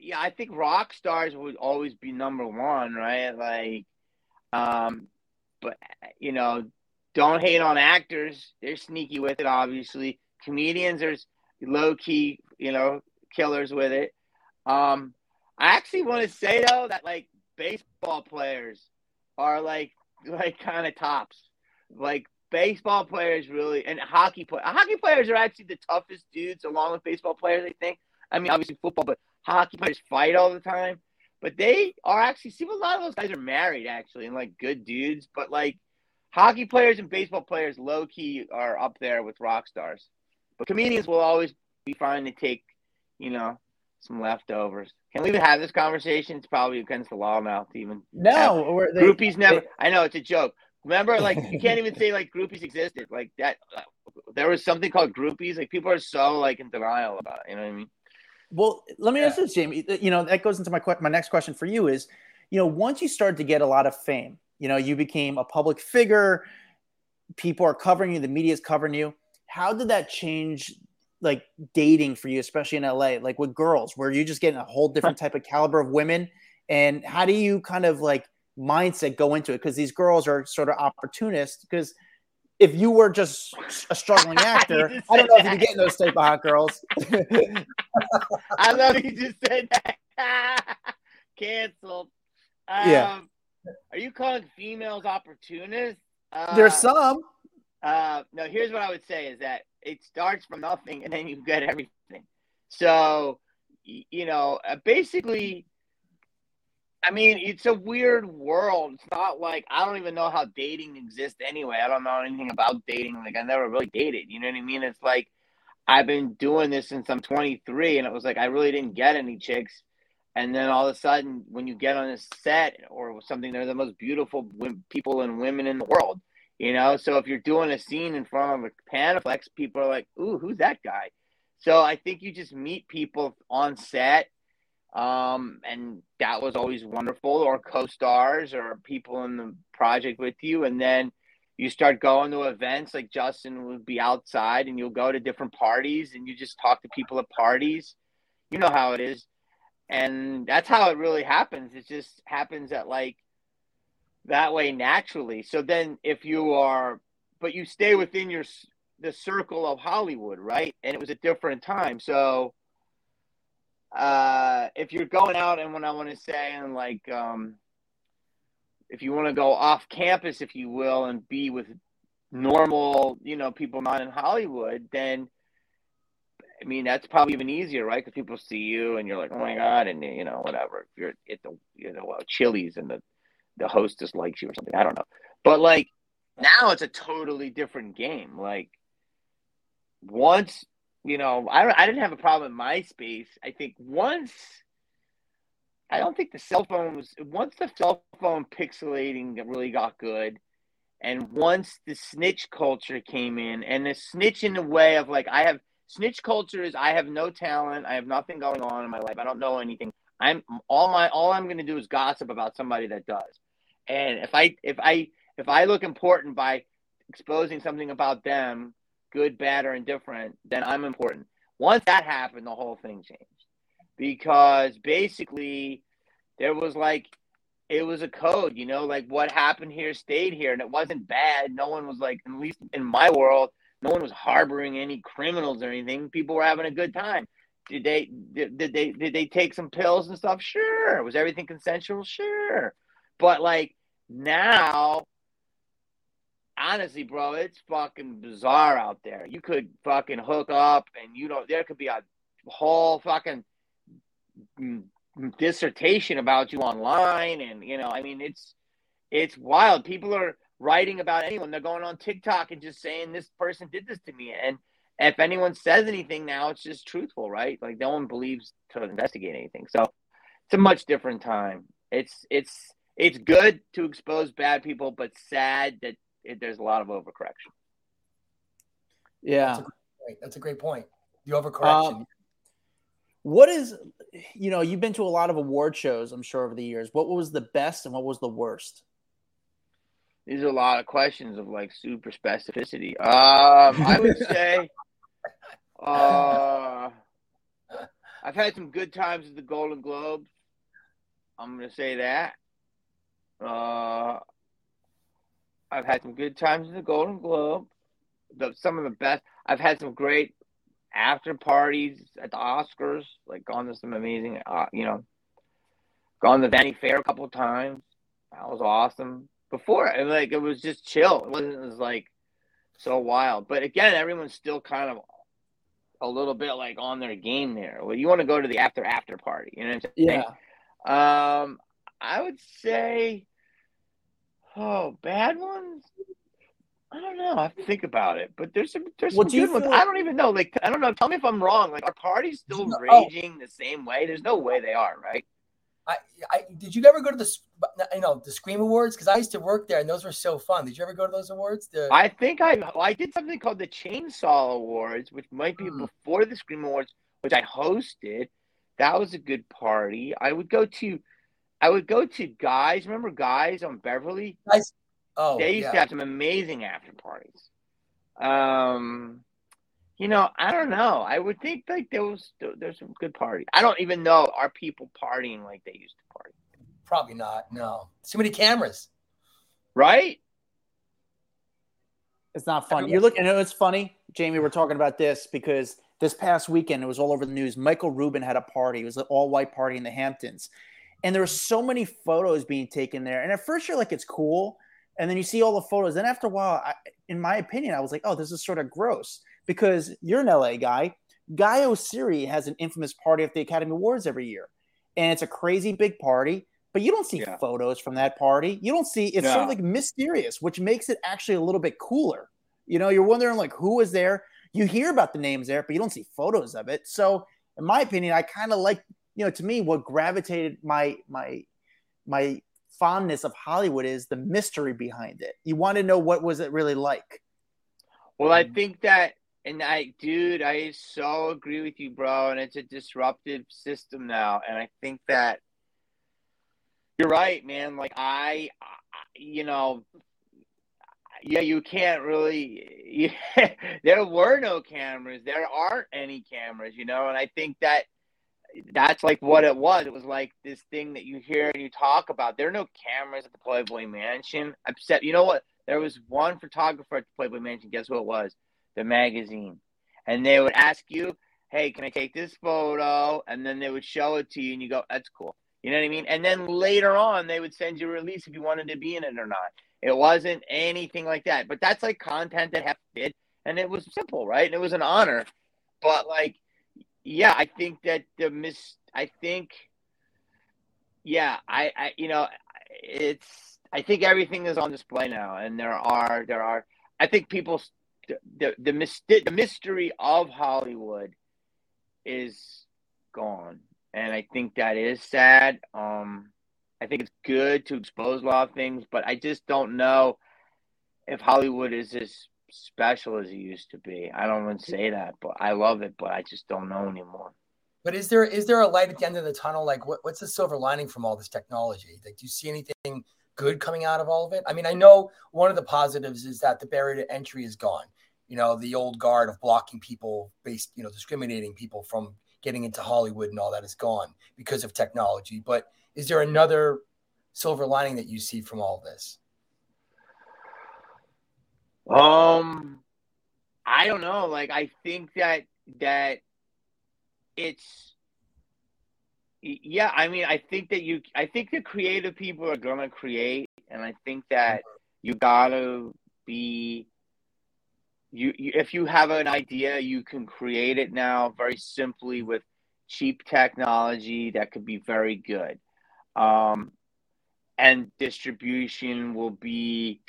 yeah, I think rock stars would always be number one, right? Like, um, but you know, don't hate on actors. They're sneaky with it, obviously. Comedians are low key, you know, killers with it. Um, I actually want to say though that like baseball players are like like kind of tops. Like baseball players really and hockey play hockey players are actually the toughest dudes along with baseball players, I think. I mean obviously football, but hockey players fight all the time. But they are actually see a lot of those guys are married actually and like good dudes. But like hockey players and baseball players low key are up there with rock stars. But comedians will always be fine to take, you know, some leftovers. Can we even have this conversation? It's probably against the law now to even No, they- groupies never. they- I know it's a joke. Remember, like you can't even <laughs> say like groupies existed. Like that, uh, there was something called groupies. Like people are so like in denial about. It, you know what I mean? Well, let me ask this, Jamie. You know, that goes into my my next question for you is, you know, once you started to get a lot of fame, you know, you became a public figure, people are covering you, the media is covering you. How did that change, like dating for you, especially in LA, like with girls, where you're just getting a whole different type of caliber of women, and how do you kind of like mindset go into it? Because these girls are sort of opportunists. Because if you were just a struggling <laughs> actor, I don't know said if you that. could get those type of hot girls. <laughs> I love you just said that. <laughs> Canceled. Um, Yeah. Are you calling females opportunists? Uh, There's some. Uh, no, here's what I would say is that it starts from nothing and then you get everything. So, you know, uh, basically, I mean, it's a weird world. It's not like I don't even know how dating exists anyway. I don't know anything about dating. Like I never really dated. You know what I mean? It's like I've been doing this since I'm 23, and it was like I really didn't get any chicks. And then all of a sudden, when you get on a set or something, they're the most beautiful people and women in the world. You know, so if you're doing a scene in front of a Panaflex, people are like, "Ooh, who's that guy?" So I think you just meet people on set um, and that was always wonderful, or co-stars or people in the project with you, and then you start going to events like Justin would be outside, and you'll go to different parties, and you just talk to people at parties. You know how it is, and that's how it really happens. It just happens at like that way naturally. So then, if you are, but you stay within your the circle of Hollywood, right? And it was a different time, so uh, if you're going out and what I want to say, and like, um, if you want to go off campus, if you will, and be with normal, you know, people not in Hollywood, then I mean, that's probably even easier, right? Because people see you and you're like, oh my God, and you know, whatever. If you're at the, you know, Chili's and the, the hostess likes you or something, I don't know. But like now it's a totally different game. Like once you know, I I didn't have a problem in MySpace. I think once I don't think the cell phone was once the cell phone pixelating really got good, and once the snitch culture came in, and the snitch in the way of like I have snitch culture is I have no talent, I have nothing going on in my life, I don't know anything. I'm all my all I'm going to do is gossip about somebody that does, and if I if I if I look important by exposing something about them good, bad, or indifferent, then I'm important. Once that happened, the whole thing changed because basically there was like it was a code, you know, like what happened here stayed here, and it wasn't bad. No one was like, at least in my world, no one was harboring any criminals or anything. People were having a good time. Did they did, did they did they take some pills and stuff? Sure. Was everything consensual? Sure. But like now honestly, bro, it's fucking bizarre out there. You could fucking hook up, and you know there could be a whole fucking mm, mm, dissertation about you online, and you know, I mean, it's it's wild. People are writing about anyone. They're going on TikTok and just saying this person did this to me, and if anyone says anything now, it's just truthful, right? Like no one believes to investigate anything. So it's a much different time. It's it's it's good to expose bad people, but sad that it, there's a lot of overcorrection. Yeah, that's a great, that's a great point. The overcorrection. Um, what is, you know, you've been to a lot of award shows, I'm sure, over the years. What was the best and what was the worst? These are a lot of questions of like super specificity. Um, I would <laughs> say, uh, I've had some good times at the Golden Globes. I'm gonna say that. Uh, I've had some good times in the Golden Globe. The, some of the best. I've had some great after parties at the Oscars. Like gone to some amazing, uh, you know, gone to Vanity Fair a couple times. That was awesome. Before, it, like it was just chill. It wasn't it was like so wild. But again, everyone's still kind of a little bit like on their game there. Well, you want to go to the after after party, you know what I'm saying? Yeah. Um, I would say Oh, bad ones? I don't know. I have to think about it. But there's some there's some good ones. I don't even know. Like I don't know. Tell me if I'm wrong. Like are parties still oh. raging the same way? There's no way they are, right? I, I did you ever go to the you know the Scream Awards because I used to work there and those were so fun. Did you ever go to those awards? The... I think I I did something called the Chainsaw Awards, which might be hmm. before the Scream Awards, which I hosted. That was a good party. I would go to I would go to guys. Remember guys on Beverly? Guys. Oh, they used yeah. to have some amazing after parties. Um, you know, I don't know. I would think like there was there's some good parties. I don't even know are people partying like they used to party. Probably not. No, too many cameras. Right. It's not fun. You're looking. You it's funny, Jamie. We're talking about this because this past weekend it was all over the news. Michael Rubin had a party. It was an all-white party in the Hamptons, and there were so many photos being taken there. And at first, you're like, it's cool. And then you see all the photos. Then after a while, I, in my opinion, I was like, oh, this is sort of gross because you're an LA guy. Guy Oseary has an infamous party at the Academy Awards every year. And it's a crazy big party. but you don't see Yeah. photos from that party. You don't see it's sort of like mysterious, which makes it actually a little bit cooler. You know, you're wondering like who was there. You hear about the names there, but you don't see photos of it. So, in my opinion, I kind of like, you know, to me, what gravitated my my my fondness of Hollywood is the mystery behind it. You want to know what was it really like. Well, I um, think that, and I, dude, I so agree with you, bro. And it's a disruptive system now, and I think that you're right, man. Like I, I you know, yeah, you can't really. <laughs> there were no cameras. There aren't any cameras, you know, and I think that that's like what it was. It was like this thing that you hear and you talk about. There are no cameras at the Playboy Mansion. Except, you know what? There was one photographer at the Playboy Mansion. Guess who it was? The magazine. And they would ask you, hey, can I take this photo? And then they would show it to you and you go, that's cool. You know what I mean? And then later on, they would send you a release if you wanted to be in it or not. It wasn't anything like that. But that's like content that Hef did. And it was simple, right? And it was an honor. But like, yeah, I think that the miss, I think, yeah, I, I, you know, it's, I think everything is on display now. And there are, there are, I think people, the, the, the, myst- the mystery of Hollywood is gone. And I think that is sad. Um, I think it's good to expose a lot of things, but I just don't know if Hollywood is as special as it used to be. I don't to say that, but I love it, but I just don't know anymore. But is there is there a light at the end of the tunnel? Like, what, what's the silver lining from all this technology? Like, do you see anything good coming out of all of it? I mean, I know one of the positives is that the barrier to entry is gone. You know, the old guard of blocking people, based, you know, discriminating people from getting into Hollywood and all that is gone because of technology. But is there another silver lining that you see from all of this? Um, I don't know. Like, I think that that it's yeah. I mean, I think that you. I think the creative people are gonna create, and I think that you gotta be. You, you if you have an idea, you can create it now very simply with cheap technology that could be very good. Um, and distribution will be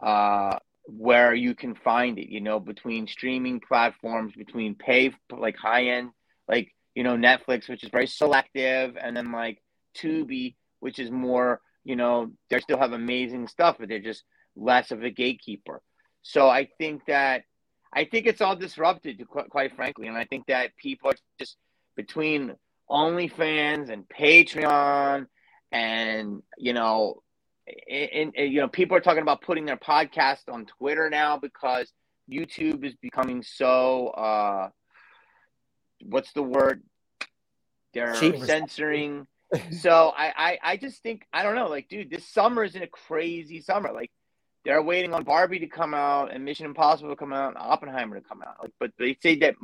uh, where you can find it, you know, between streaming platforms, between pay, like high end, like, you know, Netflix, which is very selective, and then like Tubi, which is more, you know, they still have amazing stuff, but they're just less of a gatekeeper. So I think that, I think it's all disrupted, to quite frankly. And I think that people are just between OnlyFans and Patreon and you know and, and, you know people are talking about putting their podcast on twitter now because youtube is becoming so uh what's the word they're Cheap. censoring <laughs> so I, I i just think i don't know like dude this summer is in a crazy summer like they're waiting on barbie to come out and mission impossible to come out and oppenheimer to come out. Like but they say that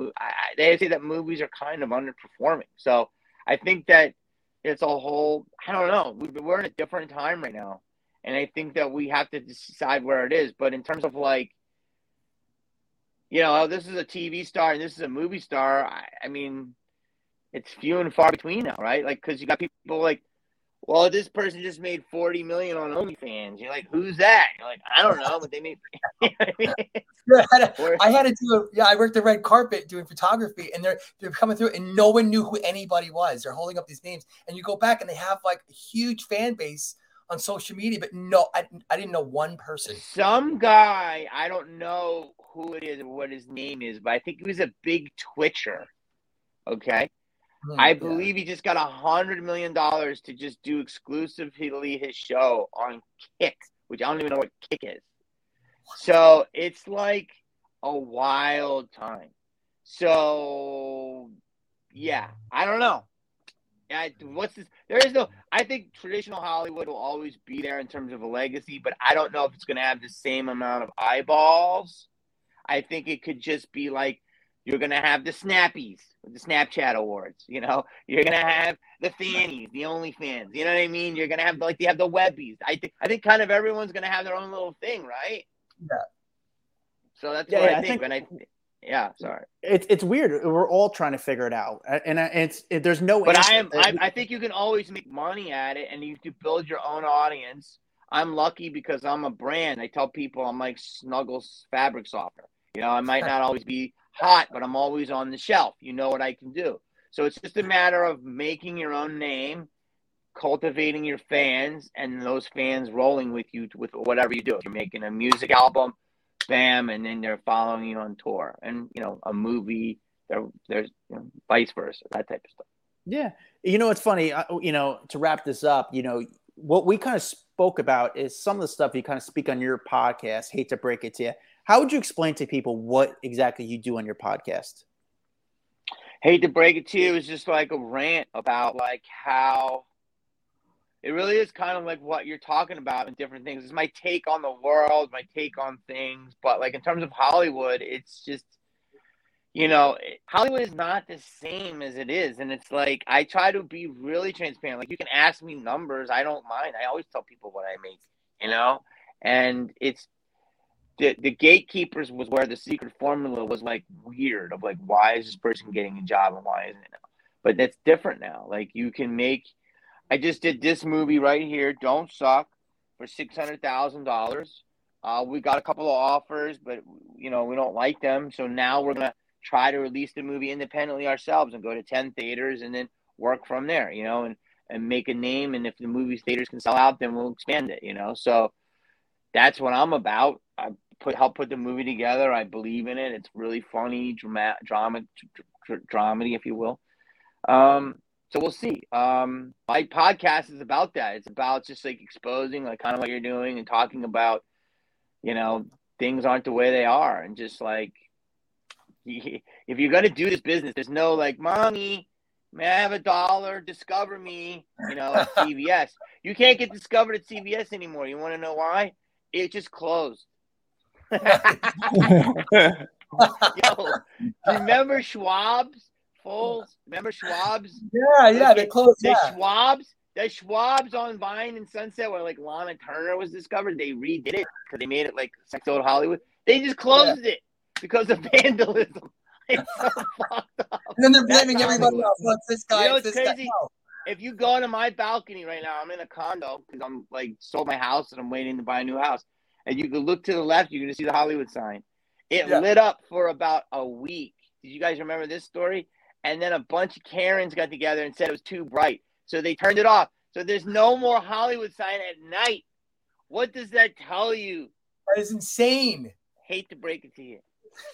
they say that movies are kind of underperforming. So i think that it's a whole i don't know. We- we're in a different time right now. And i think that we have to decide where it is. But in terms of like you know oh, this is a tv star and this is a movie star i, I mean it's few and far between now right? Like because you got people like well this person just made 40 million on onlyfans you're like who's that you're like i don't know but they made you know I mean? Had, Or- to, I had to do a, yeah, I worked the red carpet doing photography and they're they're coming through and no one knew who anybody was. They're holding up these names and you go back and they have like a huge fan base on social media, but no, I, I didn't know one person. some guy i don't know who it is or what his name is but i think he was a big twitcher okay Hmm, I yeah. believe he just got a hundred million dollars to just do exclusively his show on Kick, which I don't even know what Kick is. So it's like a wild time. So yeah, I don't know. I, what's this? There is no. I think traditional Hollywood will always be there in terms of a legacy, but I don't know if it's going to have the same amount of eyeballs. I think it could just be like you're going to have the Snappies, the Snapchat awards. You know, you're going to have the Fannies, the OnlyFans. You know what I mean? You're going to have like you have the Webbies. I think I think kind of everyone's going to have their own little thing, right? Yeah. So that's Yeah, what yeah, I I think. think- and I Yeah, sorry. It's it's weird. We're all trying to figure it out, and uh, it's it, there's no. But. I am. I, I think you can always make money at it, and you can build your own audience. I'm lucky because I'm a brand. I tell people I'm like Snuggles fabric softener. You know, I might <laughs> not always be hot, but I'm always on the shelf. You know what I can do. So it's just a matter of making your own name, cultivating your fans, and those fans rolling with you with whatever you do. If you're making a music album, bam, and then they're following you on tour, and you know a movie. There, there's you know, vice versa, that type of stuff. Yeah, you know it's funny. uh, You know to wrap this up, you know what we kind of spoke about is some of the stuff you kind of speak on your podcast. Hate to break it to you. How would you explain to people what exactly you do on your podcast? hate to break it to you, it's just like a rant about like how it really is kind of like what you're talking about and different things. It's my take on the world, my take on things, but like in terms of Hollywood, it's just you know, Hollywood is not the same as it is. And it's like, I try to be really transparent. Like, you can ask me numbers. I don't mind. I always tell people what I make, you know? And it's the, the gatekeepers was where the secret formula was like weird of like, why is this person getting a job and why isn't it now? But that's different now. Like, you can make, I just did this movie right here, Don't Suck, for $600,000. Uh, we got a couple of offers, but, you know, we don't like them. So now we're to, try to release the movie independently ourselves and go to 10 theaters and then work from there, you know, and, and make a name. And if the movie theaters can sell out, then we'll expand it, you know? So that's what I'm about. I put, help put the movie together. I believe in it. It's really funny, drama, drama, dramedy, if you will. Um, so we'll see. Um, my podcast is about that. It's about just like exposing like kind of what you're doing and talking about, you know, things aren't the way they are and just like, if you're gonna do this business, there's no like, mommy, may I have a dollar? Discover me, you know, at <laughs> CVS. You can't get discovered at CVS anymore. You want to know why? It just closed. <laughs> Yo, remember Schwab's? Fulls? Remember Schwab's? Yeah, yeah, they closed. The Yeah. Schwab's, the Schwab's on Vine and Sunset, where like Lana Turner was discovered. They redid it because they made it like sex old Hollywood. They just closed it because of <laughs> vandalism. It's so fucked up. And then they're blaming everybody else. Well, this guy. You know it's what's this guy. crazy? No. If you go to my balcony right now, I'm in a condo because I'm like sold my house and I'm waiting to buy a new house. And you can look to the left, you're gonna see the Hollywood sign. It Yeah. lit up for about a week. Did you guys remember this story? And then a bunch of Karens got together and said it was too bright, so they turned it off. So there's no more Hollywood sign at night. What does that tell you? That is insane. Hate to break it to you.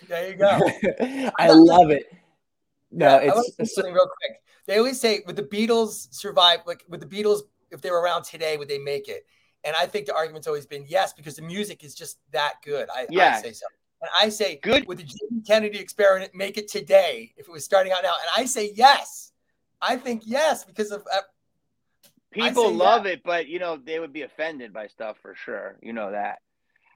There you go. <laughs> I love it. No, Yeah, I want to say it's something real quick. They always say, would the Beatles survive? Like, would the Beatles, if they were around today, would they make it? And I think the argument's always been yes, because the music is just that good. I, I say so. And I say, Good. would the Jamie Kennedy experiment make it today if it was starting out now? And I say yes. I think yes, because of uh, People love it, but you know they would be offended by stuff for sure. You know that.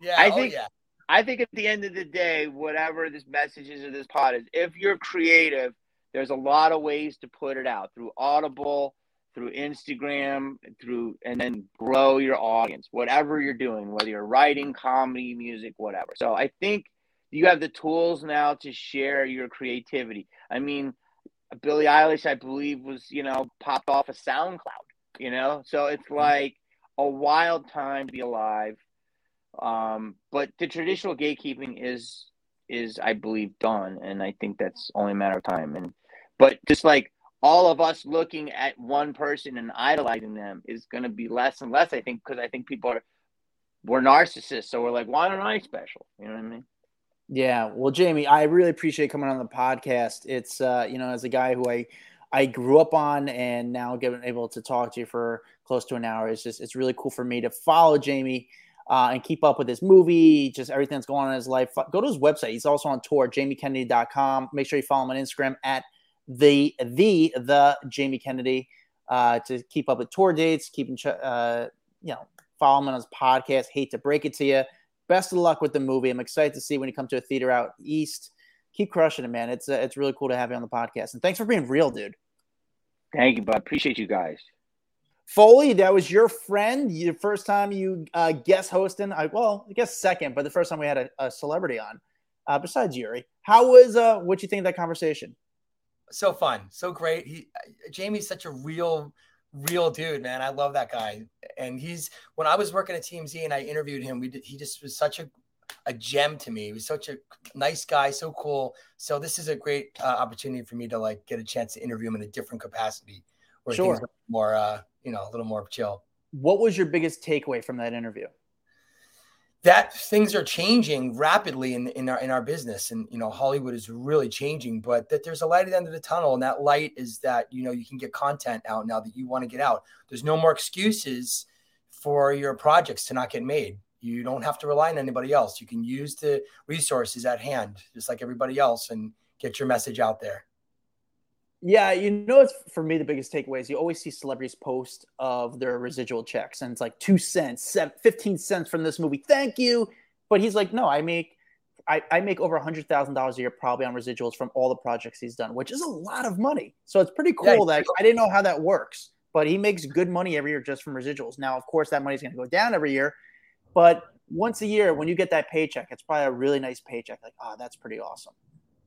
yeah. I oh, think- yeah. I think at the end of the day, whatever this message is or this pod is, if you're creative, there's a lot of ways to put it out through Audible, through Instagram, through and then grow your audience, whatever you're doing, whether you're writing, comedy, music, whatever. So I think you have the tools now to share your creativity. I mean, Billie Eilish, I believe, was, you know, popped off of SoundCloud, you know? So it's like a wild time to be alive. Um, but the traditional gatekeeping is is I believe done, and I think that's only a matter of time. And but just like all of us looking at one person and idolizing them is going to be less and less. I think because I think people are we're narcissists, so we're like, why don't I special? You know what I mean? Yeah, well, Jamie, I really appreciate coming on the podcast. It's uh, you know, as a guy who I I grew up on and now getting able to talk to you for close to an hour, it's just it's really cool for me to follow Jamie uh, and keep up with his movie, just everything that's going on in his life. Go to his website. He's also on tour, jamiekennedy.com. Make sure you follow him on Instagram at the the the Jamie Kennedy uh, to keep up with tour dates, keep in ch- uh, you know, follow him on his podcast. Hate to break it to you best of luck with the movie. I'm excited to see when you come to a theater out east. Keep crushing it, man. It's uh, it's really cool to have you on the podcast, and thanks for being real, dude. Thank you, bud. Appreciate you guys. Foley, that was your friend. The first time you uh, guest hosting. I well, I guess second, but the first time we had a, a celebrity on, uh, besides Yuri. How was uh what you think of that conversation? So fun, so great. He Jamie's such a real, real dude, man. I love that guy. And he's when I was working at TMZ and I interviewed him, we did, he just was such a a gem to me. He was such a nice guy, so cool. So this is a great uh, opportunity for me to like get a chance to interview him in a different capacity, where Sure. things are more, uh, you know, a little more chill. What was your biggest takeaway from that interview? That things are changing rapidly in, in our in our business. And you know hollywood is really changing but that there's a light at the end of the tunnel and that light is that you know you can get content out now that you want to get out. There's no more excuses for your projects to not get made. You don't have to rely on anybody else. You can use the resources at hand just like everybody else and get your message out there Yeah, you know, it's for me the biggest takeaway is you always see celebrities post of their residual checks, and it's like two cents, seven, 15 cents from this movie. Thank you. But he's like, no, I make, I, I make over a hundred thousand dollars a year probably on residuals from all the projects he's done, which is a lot of money. So it's pretty Yeah, cool that I didn't know how that works, but he makes good money every year just from residuals. Now, of course, that money's going to go down every year, but once a year when you get that paycheck, it's probably a really nice paycheck. Like, oh, that's pretty awesome.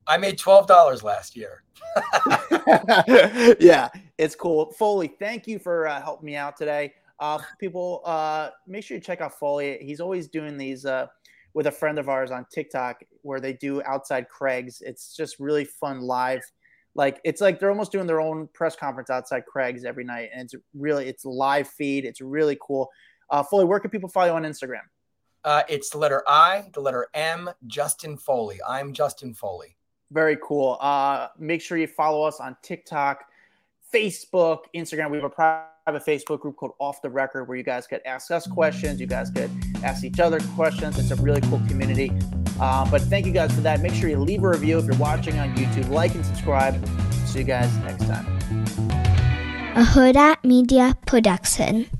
I made $12 last year <laughs> <laughs> yeah, it's cool. Foley, thank you for uh, helping me out today. Uh, people, uh, make sure you check out Foley. He's always doing these uh, with a friend of ours on TikTok where they do outside Craig's. It's just really fun live. Like it's like they're almost doing their own press conference outside Craig's every night, and it's really it's live feed. It's really cool. Uh, Foley, where can people follow you on Instagram? uh, it's the letter i the letter m justin foley i'm justin foley Very cool. Uh, make sure you follow us on TikTok, Facebook, Instagram. We have a private Facebook group called Off the Record where you guys could ask us questions. You guys could ask each other questions. It's a really cool community. Uh, but thank you guys for that. Make sure you leave a review if you're watching on YouTube. Like and subscribe. See you guys next time. a Hurrdat Media Production.